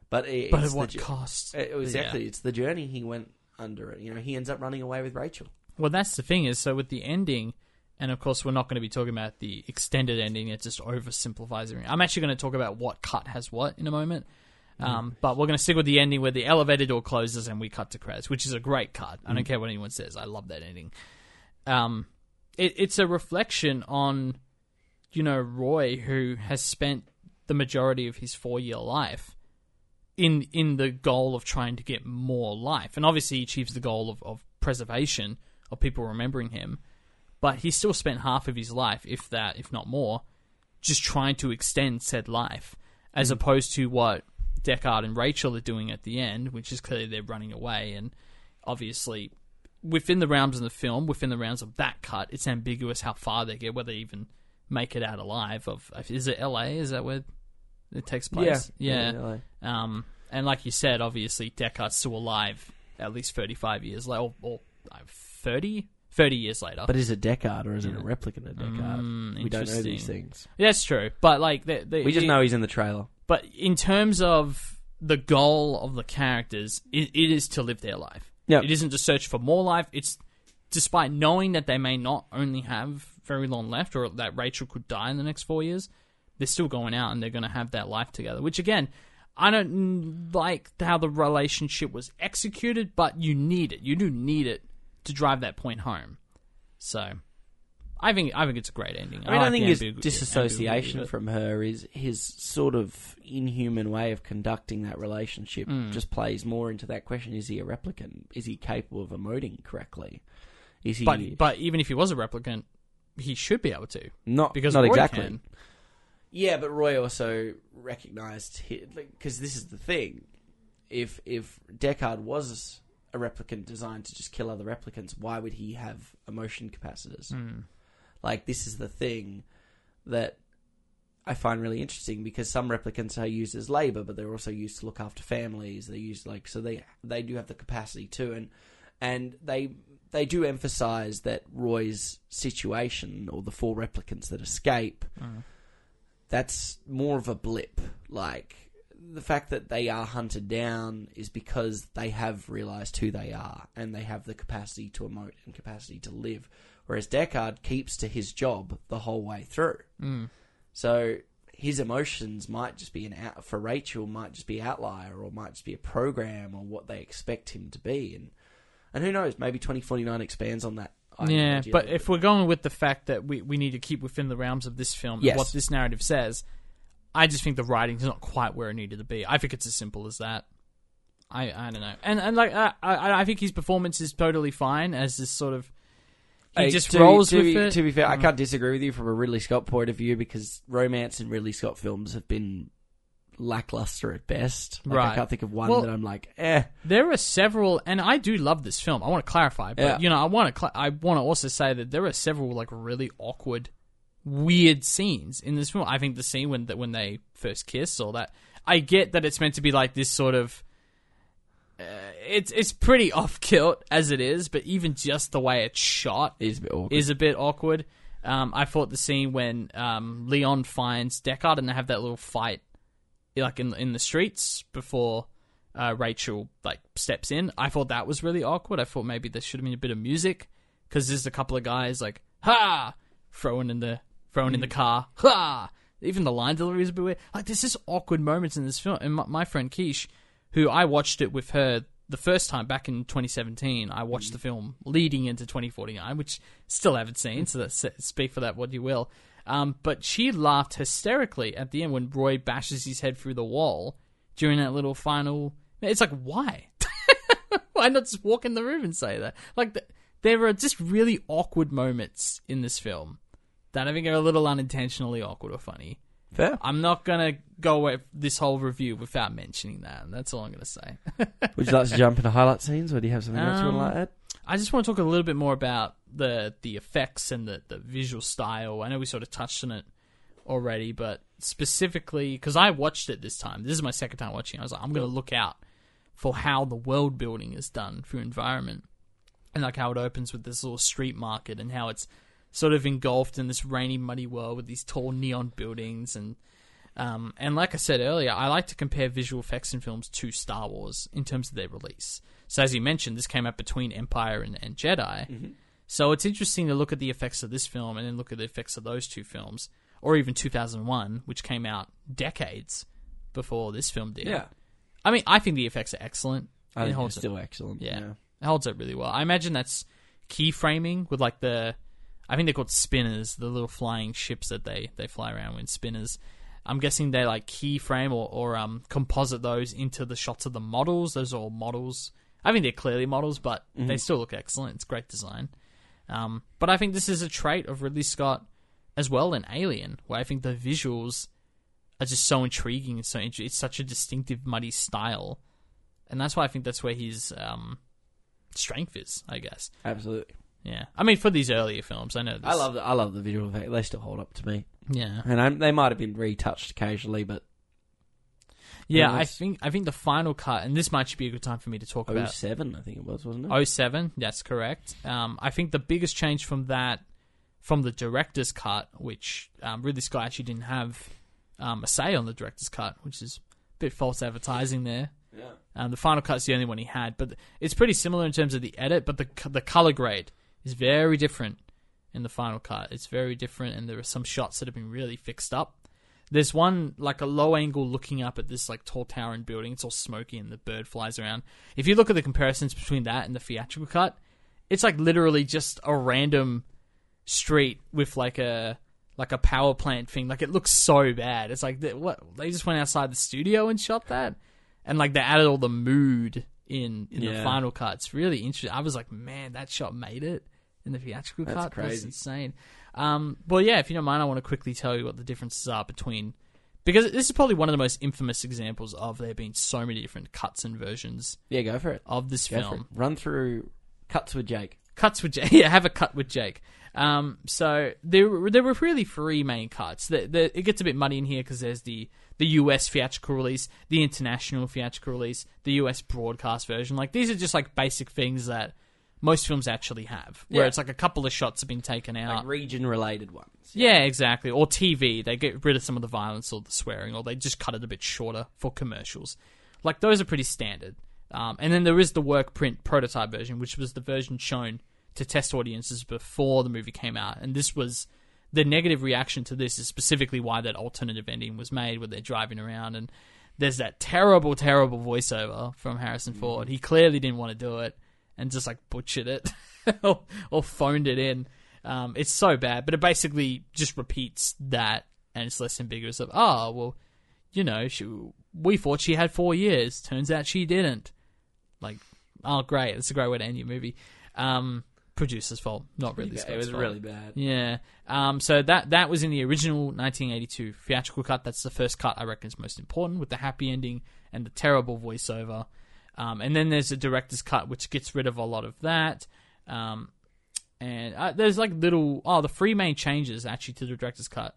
but it, But it's at what the, cost? it, exactly, it's the journey he went under it. You know, he ends up running away with Rachel. Well, that's the thing is, so with the ending, and of course, we're not going to be talking about the extended ending. It just oversimplifies everything. I'm actually going to talk about what cut has what in a moment. Um, but we're going to stick with the ending where the elevator door closes and we cut to credits, which is a great cut. I don't care what anyone says. I love that ending. Um, it, it's a reflection on, you know, Roy, who has spent the majority of his four year life in in the goal of trying to get more life, and obviously he achieves the goal of, of preservation of people remembering him. But he still spent half of his life, if that, if not more, just trying to extend said life, as hmm. opposed to what Deckard and Rachel are doing at the end, which is clearly they're running away, and obviously within the realms of the film, within the realms of that cut, it's ambiguous how far they get, whether they even make it out alive. Of is it L.A.? Is that where it takes place? yeah. Um, and like you said, obviously Deckard's still alive at least 35 years later, or, or uh, 30? 30 years later. But is it Deckard or is it a replicant of Deckard? Mm, we don't know these things. That's true. But like, they, they, We just it- know he's in the trailer. But in terms of the goal of the characters, it, it is to live their life. Yeah. It isn't to search for more life. It's despite knowing that they may not only have very long left, or that Rachel could die in the next four years, they're still going out and they're going to have that life together. Which again, I don't mm, like how the relationship was executed, but you need it. You do need it to drive that point home. So, I think I think it's a great ending. I mean, I like think his ambigu- disassociation from her is his sort of inhuman way of conducting that relationship Hmm. just plays more into that question: Is he a replicant? Is he capable of emoting correctly? Is he But but even if he was a replicant, he should be able to not because not Roy exactly? can. Yeah, but Roy also recognized because this is the thing: if if Deckard was a replicant designed to just kill other replicants, why would he have emotion capacitors? Hmm. Like this is the thing that I find really interesting because some replicants are used as labor, but they're also used to look after families. They're used like so they they do have the capacity too, and and they they do emphasize that Roy's situation or the four replicants that escape that's more of a blip. Like the fact that they are hunted down is because they have realized who they are and they have the capacity to emote and capacity to live. Whereas Deckard keeps to his job the whole way through. Mm. So his emotions might just be an out for Rachel might just be outlier or might just be a program or what they expect him to be and and who knows maybe 2049 expands on that Yeah, but if we're going with the fact that we, we need to keep within the realms of this film Yes. and what this narrative says, I just think the writing's not quite where it needed to be. I think it's as simple as that. I I don't know, and and like I I, I think his performance is totally fine as this sort of he just to, rolls to with be, it. To be fair, I Mm. can't disagree with you from a Ridley Scott point of view because romance in Ridley Scott films have been lackluster at best. Like, Right. I can't think of one Well- that I'm like, eh. There are several, and I do love this film. I want to clarify, but Yeah. you know, I want to cl- I want to also say that there are several like really awkward, weird scenes in this film. I think the scene when that when they first kiss, or that I get that it's meant to be like this sort of. Uh, it's it's pretty <laughs> off kilt as it is, but even just the way it's shot Is a bit awkward. is a bit awkward. Um, I thought the scene when um, Leon finds Deckard and they have that little fight, like in in the streets before uh, Rachel like steps in. I thought that was really awkward. I thought maybe there should have been a bit of music because there's a couple of guys like ha throwing in the throwing in the car ha. Even the line delivery is a bit weird. Like there's just awkward moments in this film. And my, my friend Keish, who I watched it with her the first time back in 2017, I watched the film leading into 2049, which still haven't seen. So that's, speak for that what you will. Um, but she laughed hysterically at the end when Roy bashes his head through the wall during that little final. It's like why? <laughs> why not just walk in the room and say that? Like th- there are just really awkward moments in this film that I think are a little unintentionally awkward or funny. Fair. I'm not gonna go away this whole review without mentioning that. And that's all I'm gonna say. <laughs> Would you like to jump into highlight scenes, or do you have something else you want Um, to add? I just want to talk a little bit more about the the effects and the, the visual style. I know we sort of touched on it already, but specifically because I watched it this time. This is my second time watching. I was like, I'm going to look out for how the world building is done through environment, and like how it opens with this little street market and how it's sort of engulfed in this rainy, muddy world with these tall neon buildings and. Um, and like I said earlier, I like to compare visual effects in films to Star Wars in terms of their release. So as you mentioned, this came out between Empire and, and Jedi. So it's interesting to look at the effects of this film and then look at the effects of those two films, or even 2001, which came out decades before this film did. Yeah. I mean, I think the effects are excellent. I It think holds it's still excellent. yeah. yeah. It holds up really well. I imagine that's keyframing with like the, I think they're called spinners, the little flying ships that they they fly around with spinners. I'm guessing they like keyframe or or um composite those into the shots of the models. Those are all models. I mean, they're clearly models, but they still look excellent. It's great design. Um, but I think this is a trait of Ridley Scott as well in Alien, where I think the visuals are just so intriguing. and So int- it's such a distinctive muddy style, and that's why I think that's where his um, strength is. I guess. Absolutely. Yeah. I mean, for these earlier films, I know. This, I love the I love the visual effect. They still hold up to me, Yeah. and I, they might have been retouched occasionally, but Yeah, I think I think the final cut, and this might be a good time for me to talk about 07, I think it was, wasn't it? 07, that's correct. Um, I think the biggest change from that, from the director's cut, which um, Ridley Scott actually didn't have um, a say on the director's cut, which is a bit false advertising there. Yeah. Um, the final cut's the only one he had, but it's pretty similar in terms of the edit, but the the color grade is very different in the final cut. It's very different, and there are some shots that have been really fixed up. There's one like a low angle looking up at this like tall tower and building. It's all smoky and the bird flies around. If you look at the comparisons between that and the theatrical cut, it's like literally just a random street with like a like a power plant thing. Like it looks so bad. It's like they, what they just went outside the studio and shot that, and like they added all the mood in in the final cut. It's really interesting. I was like, man, that shot made it in the theatrical That's cut. That's crazy. insane. Um, well, yeah, if you don't mind, I want to quickly tell you what the differences are between because this is probably one of the most infamous examples of there being so many different cuts and versions Yeah, go for it. of this Go film. Run through cuts with Jake. cuts with Jake. <laughs> Yeah, have a cut with Jake. Um, so there, there were really three main cuts. The, the, it gets a bit muddy in here because there's the the US theatrical release, the international theatrical release, the US broadcast version. Like these are just like basic things that most films actually have, where Yeah. it's like a couple of shots have been taken out. Like region related ones. Yeah, exactly. Or TV, they get rid of some of the violence or the swearing, or they just cut it a bit shorter for commercials. Like those are pretty standard. Um, and then there is the work print prototype version, which was the version shown to test audiences before the movie came out. And this was the negative reaction to this is specifically why that alternative ending was made, where they're driving around and there's that terrible, terrible voiceover from Harrison Ford. He clearly didn't want to do it and just like butchered it <laughs> or, or phoned it in. Um, it's so bad, but it basically just repeats that, and it's less ambiguous. Of oh well, you know, she, we thought she had four years. Turns out she didn't. Like, oh great, that's a great way to end your movie. Um, producer's fault, not really. Yeah, it was fault. really bad. Yeah. Um, so that that was in the original 1982 theatrical cut. That's the first cut I reckon is most important with the happy ending and the terrible voiceover. Um, and then there's a director's cut which gets rid of a lot of that. Um, and uh, there's like little oh the three main changes actually to the director's cut.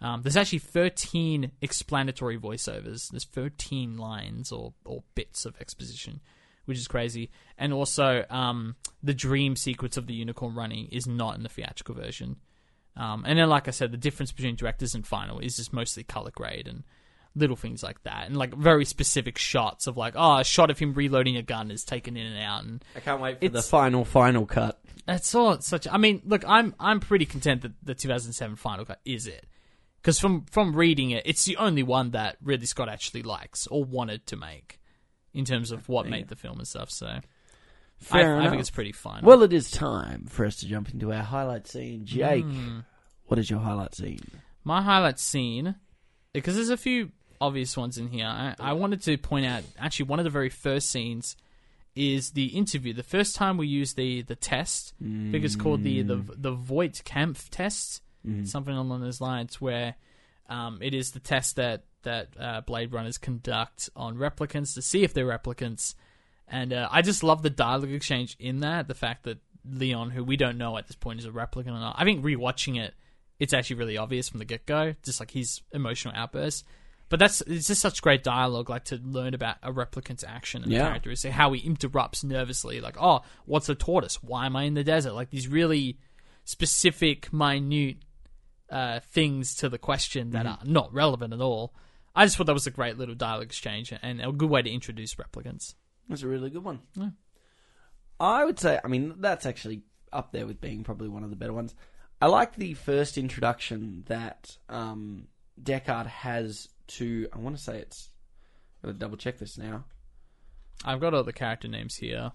Um, there's actually 13 explanatory voiceovers. There's 13 lines or, or bits of exposition, which is crazy. And also, um, the dream sequence of the unicorn running is not in the theatrical version. Um, and then, like I said, the difference between directors and final is just mostly color grade and little things like that, and like very specific shots of like, oh, a shot of him reloading a gun is taken in and out, and I can't wait for the It's- final, final cut. that's all. Such. I mean, look, I'm I'm pretty content that the 2007 Final Cut is it, because from from reading it, it's the only one that Ridley Scott actually likes or wanted to make, in terms of what made the film and stuff. So I, Fair I enough. think it's pretty fine. Well, it is time for us to jump into our highlight scene. Jake, Hmm. what is your highlight scene? my highlight scene, because there's a few obvious ones in here. I, I wanted to point out actually one of the very first scenes is the interview. The first time we use the the test, I think it's called the the the Voight Kampff test, something along those lines, where um, it is the test that that uh, Blade Runners conduct on replicants to see if they're replicants. And uh, I just love the dialogue exchange in that. The fact that Leon, who we don't know at this point is a replicant or not, I think rewatching it, it's actually really obvious from the get go, just like his emotional outburst. But that's it's just such great dialogue, like to learn about a replicant's action and Yeah. characteristic, how he interrupts nervously, like, "Oh, what's a tortoise? Why am I in the desert?" Like these really specific, minute uh, things to the question that Mm-hmm. are not relevant at all. I just thought that was a great little dialogue exchange and a good way to introduce replicants. That's a really good one. Yeah. I would say, I mean, that's actually up there with being probably one of the better ones. I like the first introduction that um, Deckard has to. I want to say it's. Got to double check this now. I've got all the character names here.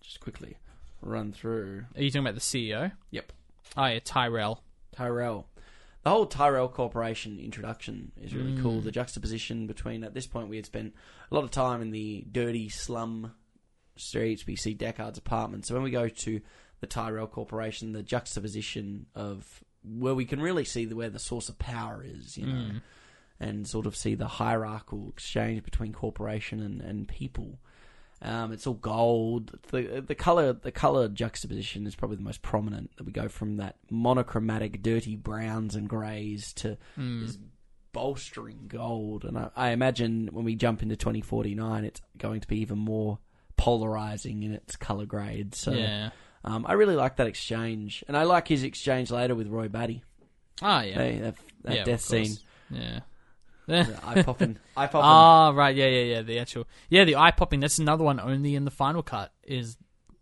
Just quickly run through. Are you talking about the CEO? Yep. Oh yeah, Tyrell. Tyrell. The whole Tyrell Corporation introduction is really cool. Mm. The juxtaposition between, at this point, we had spent a lot of time in the dirty slum streets. We see Deckard's apartment. So when we go to the Tyrell Corporation, the juxtaposition of where we can really see the, where the source of power is, you know, mm. And sort of see the hierarchical exchange between corporation and, and people. Um, it's all gold. The the color the color juxtaposition is probably the most prominent. That we go from that monochromatic, dirty browns and greys to this bolstering gold. And I, I imagine when we jump into twenty forty nine, it's going to be even more polarizing in its color grades. So Yeah. um, I really like that exchange, and I like his exchange later with Roy Batty. Oh yeah. They, that that yeah, death scene, Yeah. Eye popping, <laughs> eye popping. Ah, right, yeah, yeah, yeah. The actual, yeah, the eye popping. That's another one only in the final cut. Is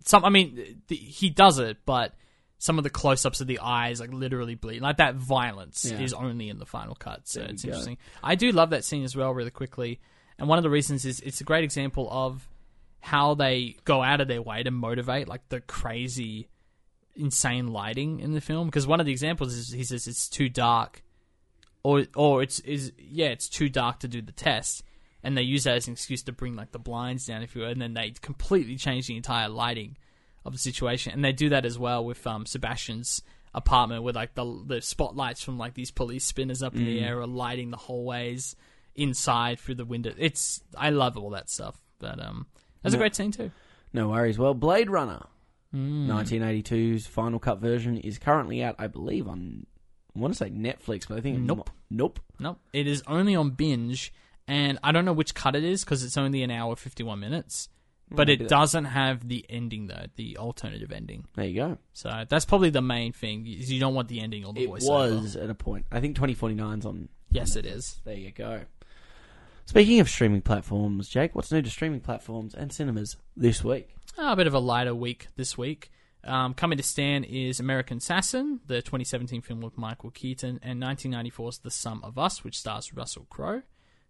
some? I mean, the, he does it, but some of the close-ups of the eyes like literally bleed. Like that violence Yeah. is only in the final cut. So There it's interesting. I do love that scene as well, really quickly. And one of the reasons is it's a great example of how they go out of their way to motivate like the crazy, insane lighting in the film. Because one of the examples is he says it's too dark, or or it's is yeah it's too dark to do the test, and they use that as an excuse to bring like the blinds down, if you will, and then they completely change the entire lighting of the situation, and they do that as well with um Sebastian's apartment with like the the spotlights from like these police spinners up in the air are lighting the hallways inside through the window. It's I love all that stuff, but um that's a great scene too. No worries. Well, Blade Runner, Mm. 1982's final cut version, is currently out, I believe, on. I want to say Netflix, but I think Nope. nope. Nope. It is only on binge, and I don't know which cut it is because it's only an hour fifty one minutes. But it doesn't have the ending though, the alternative ending. There you go. So that's probably the main thing. Is you don't want the ending or the It voiceover. was at a point. I think 2049's on. Yes, it is. There you go. Speaking of streaming platforms, Jake, what's new to streaming platforms and cinemas this week? Ah, a bit of a lighter week this week. Um, coming to Stan is American Assassin, the 2017 film with Michael Keaton, and 1994's The Sum of Us, which stars Russell Crowe,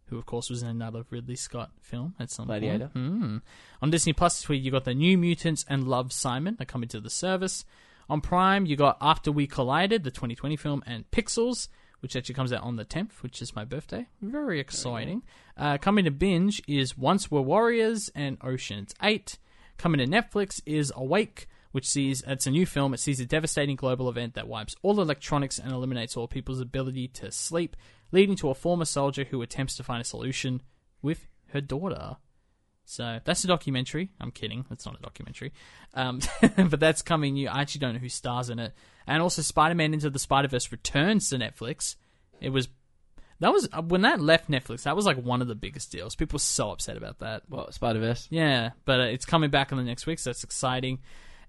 who of course was in another Ridley Scott film at some Gladiator. point. Hmm. On Disney Plus this week, you got The New Mutants and Love Simon are coming to the service. On Prime, you got After We Collided, the 2020 film, and Pixels, which actually comes out on the 10th, which is my birthday. Very exciting. Uh, coming to binge is Once Were Warriors and Ocean's 8. Coming to Netflix is Awake, which sees it's a new film. It sees a devastating global event that wipes all electronics and eliminates all people's ability to sleep, leading to a former soldier who attempts to find a solution with her daughter. So that's a documentary. I'm kidding. That's not a documentary. Um, <laughs> but that's coming new. I actually don't know who stars in it. And also, Spider Man Into the Spider Verse returns to Netflix. It was. That was when that left Netflix. That was like one of the biggest deals. People were so upset about that. What Spider Verse? Yeah, but uh, it's coming back in the next week, so that's exciting.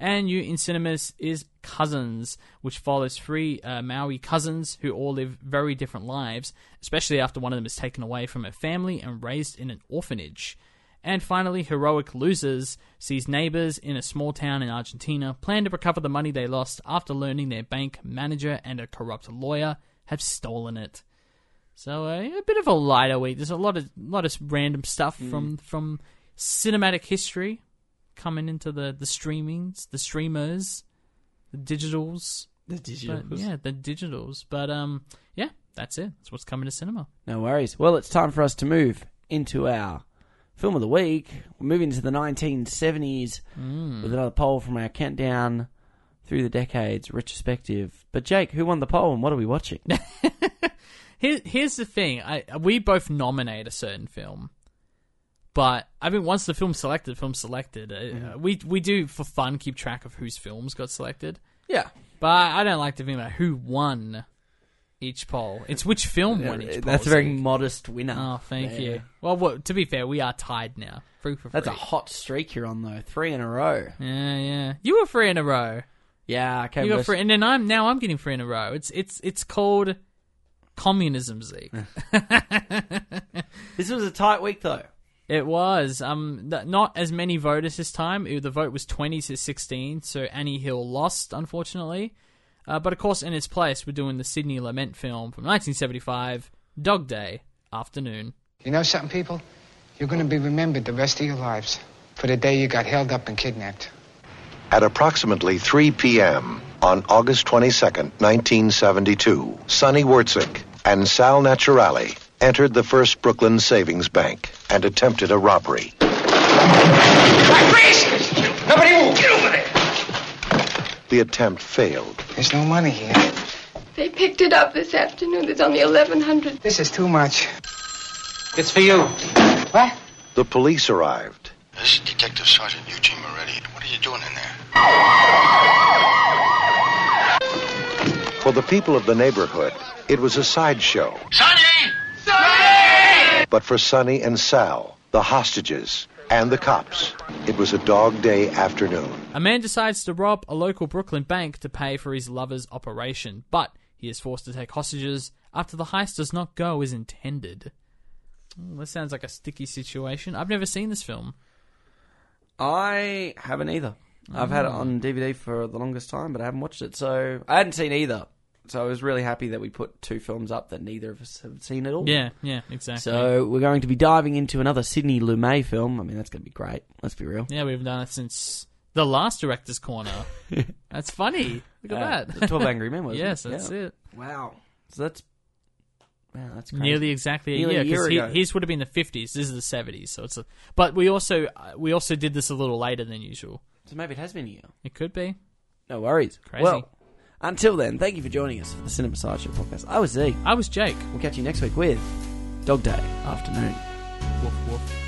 And new in cinemas is Cousins, which follows three uh, Maori cousins who all live very different lives, especially after one of them is taken away from her family and raised in an orphanage. And finally, Heroic Losers sees neighbors in a small town in Argentina plan to recover the money they lost after learning their bank manager and a corrupt lawyer have stolen it. So uh, a bit of a lighter week. There's a lot of lot of random stuff from from cinematic history coming into the the streamings, the streamers, the digitals. The But, yeah, the digitals. But um, yeah, that's it. That's what's coming to cinema. No worries. Well, it's time for us to move into our film of the week. We're moving to the 1970s with another poll from our countdown through the decades retrospective. But Jake, who won the poll and what are we watching? <laughs> Here, here's the thing. I we both nominate a certain film, but I mean, once the film's selected, film selected. Uh, we we do for fun keep track of whose films got selected, yeah. but I don't like to think about who won each poll. It's which film won each poll. That's a very Steve. modest winner. Oh, thank there. you. Well, well, to be fair, we are tied now. Three for That's a hot streak you're on, though. Three in a row. yeah, yeah. You were three in a row. Yeah, okay. You got three, and then I'm now I'm getting three in a row. It's it's it's called communism, Zeke. <laughs> This was a tight week, though. It was. Um, th- not as many voters this time. It- the vote was 20 to 16, so Annie Hall lost, unfortunately. Uh, but of course, in its place, we're doing the Sidney Lumet film from 1975, Dog Day Afternoon. You know something, people? You're going to be remembered the rest of your lives for the day you got held up and kidnapped. At approximately 3 p.m. on August 22nd, 1972, Sonny Wortzik and Sal Naturale entered the First Brooklyn Savings Bank and attempted a robbery. Freeze! Nobody move! Get over there! The attempt failed. There's no money here. They picked it up this afternoon. There's only 1100 This is too much. It's for you. What? The police arrived. This is Detective Sergeant Eugene Moretti. What are you doing in there? For the people of the neighborhood, it was a sideshow. Sonny! But for Sonny and Sal, the hostages, and the cops, it was a dog day afternoon. A man decides to rob a local Brooklyn bank to pay for his lover's operation, but he is forced to take hostages after the heist does not go as intended. That sounds like a sticky situation. I've never seen this film. I haven't either. I've had it Ah. on DVD for the longest time, but I haven't watched it. So I hadn't seen either. So I was really happy that we put two films up that neither of us have seen at all. Yeah, yeah, exactly. So we're going to be diving into another Sidney Lumet film. I mean, that's going to be great. Let's be real. yeah, we've done it since the last director's corner. <laughs> that's funny. Look at Uh, that. the Twelve Angry Men was. yes, that's it. Wow. So that's wow. That's crazy. Nearly exactly a Nearly year a year because ago. his would have been the fifties. This is the seventies, so it's. A, but we also uh, we also did this a little later than usual. So maybe it has been a year. It could be. No worries. Crazy. Well, until then, thank you for joining us for the Cinema Sideshow podcast. I was Z. I was Jake. We'll catch you next week with Dog Day Afternoon. Woof woof.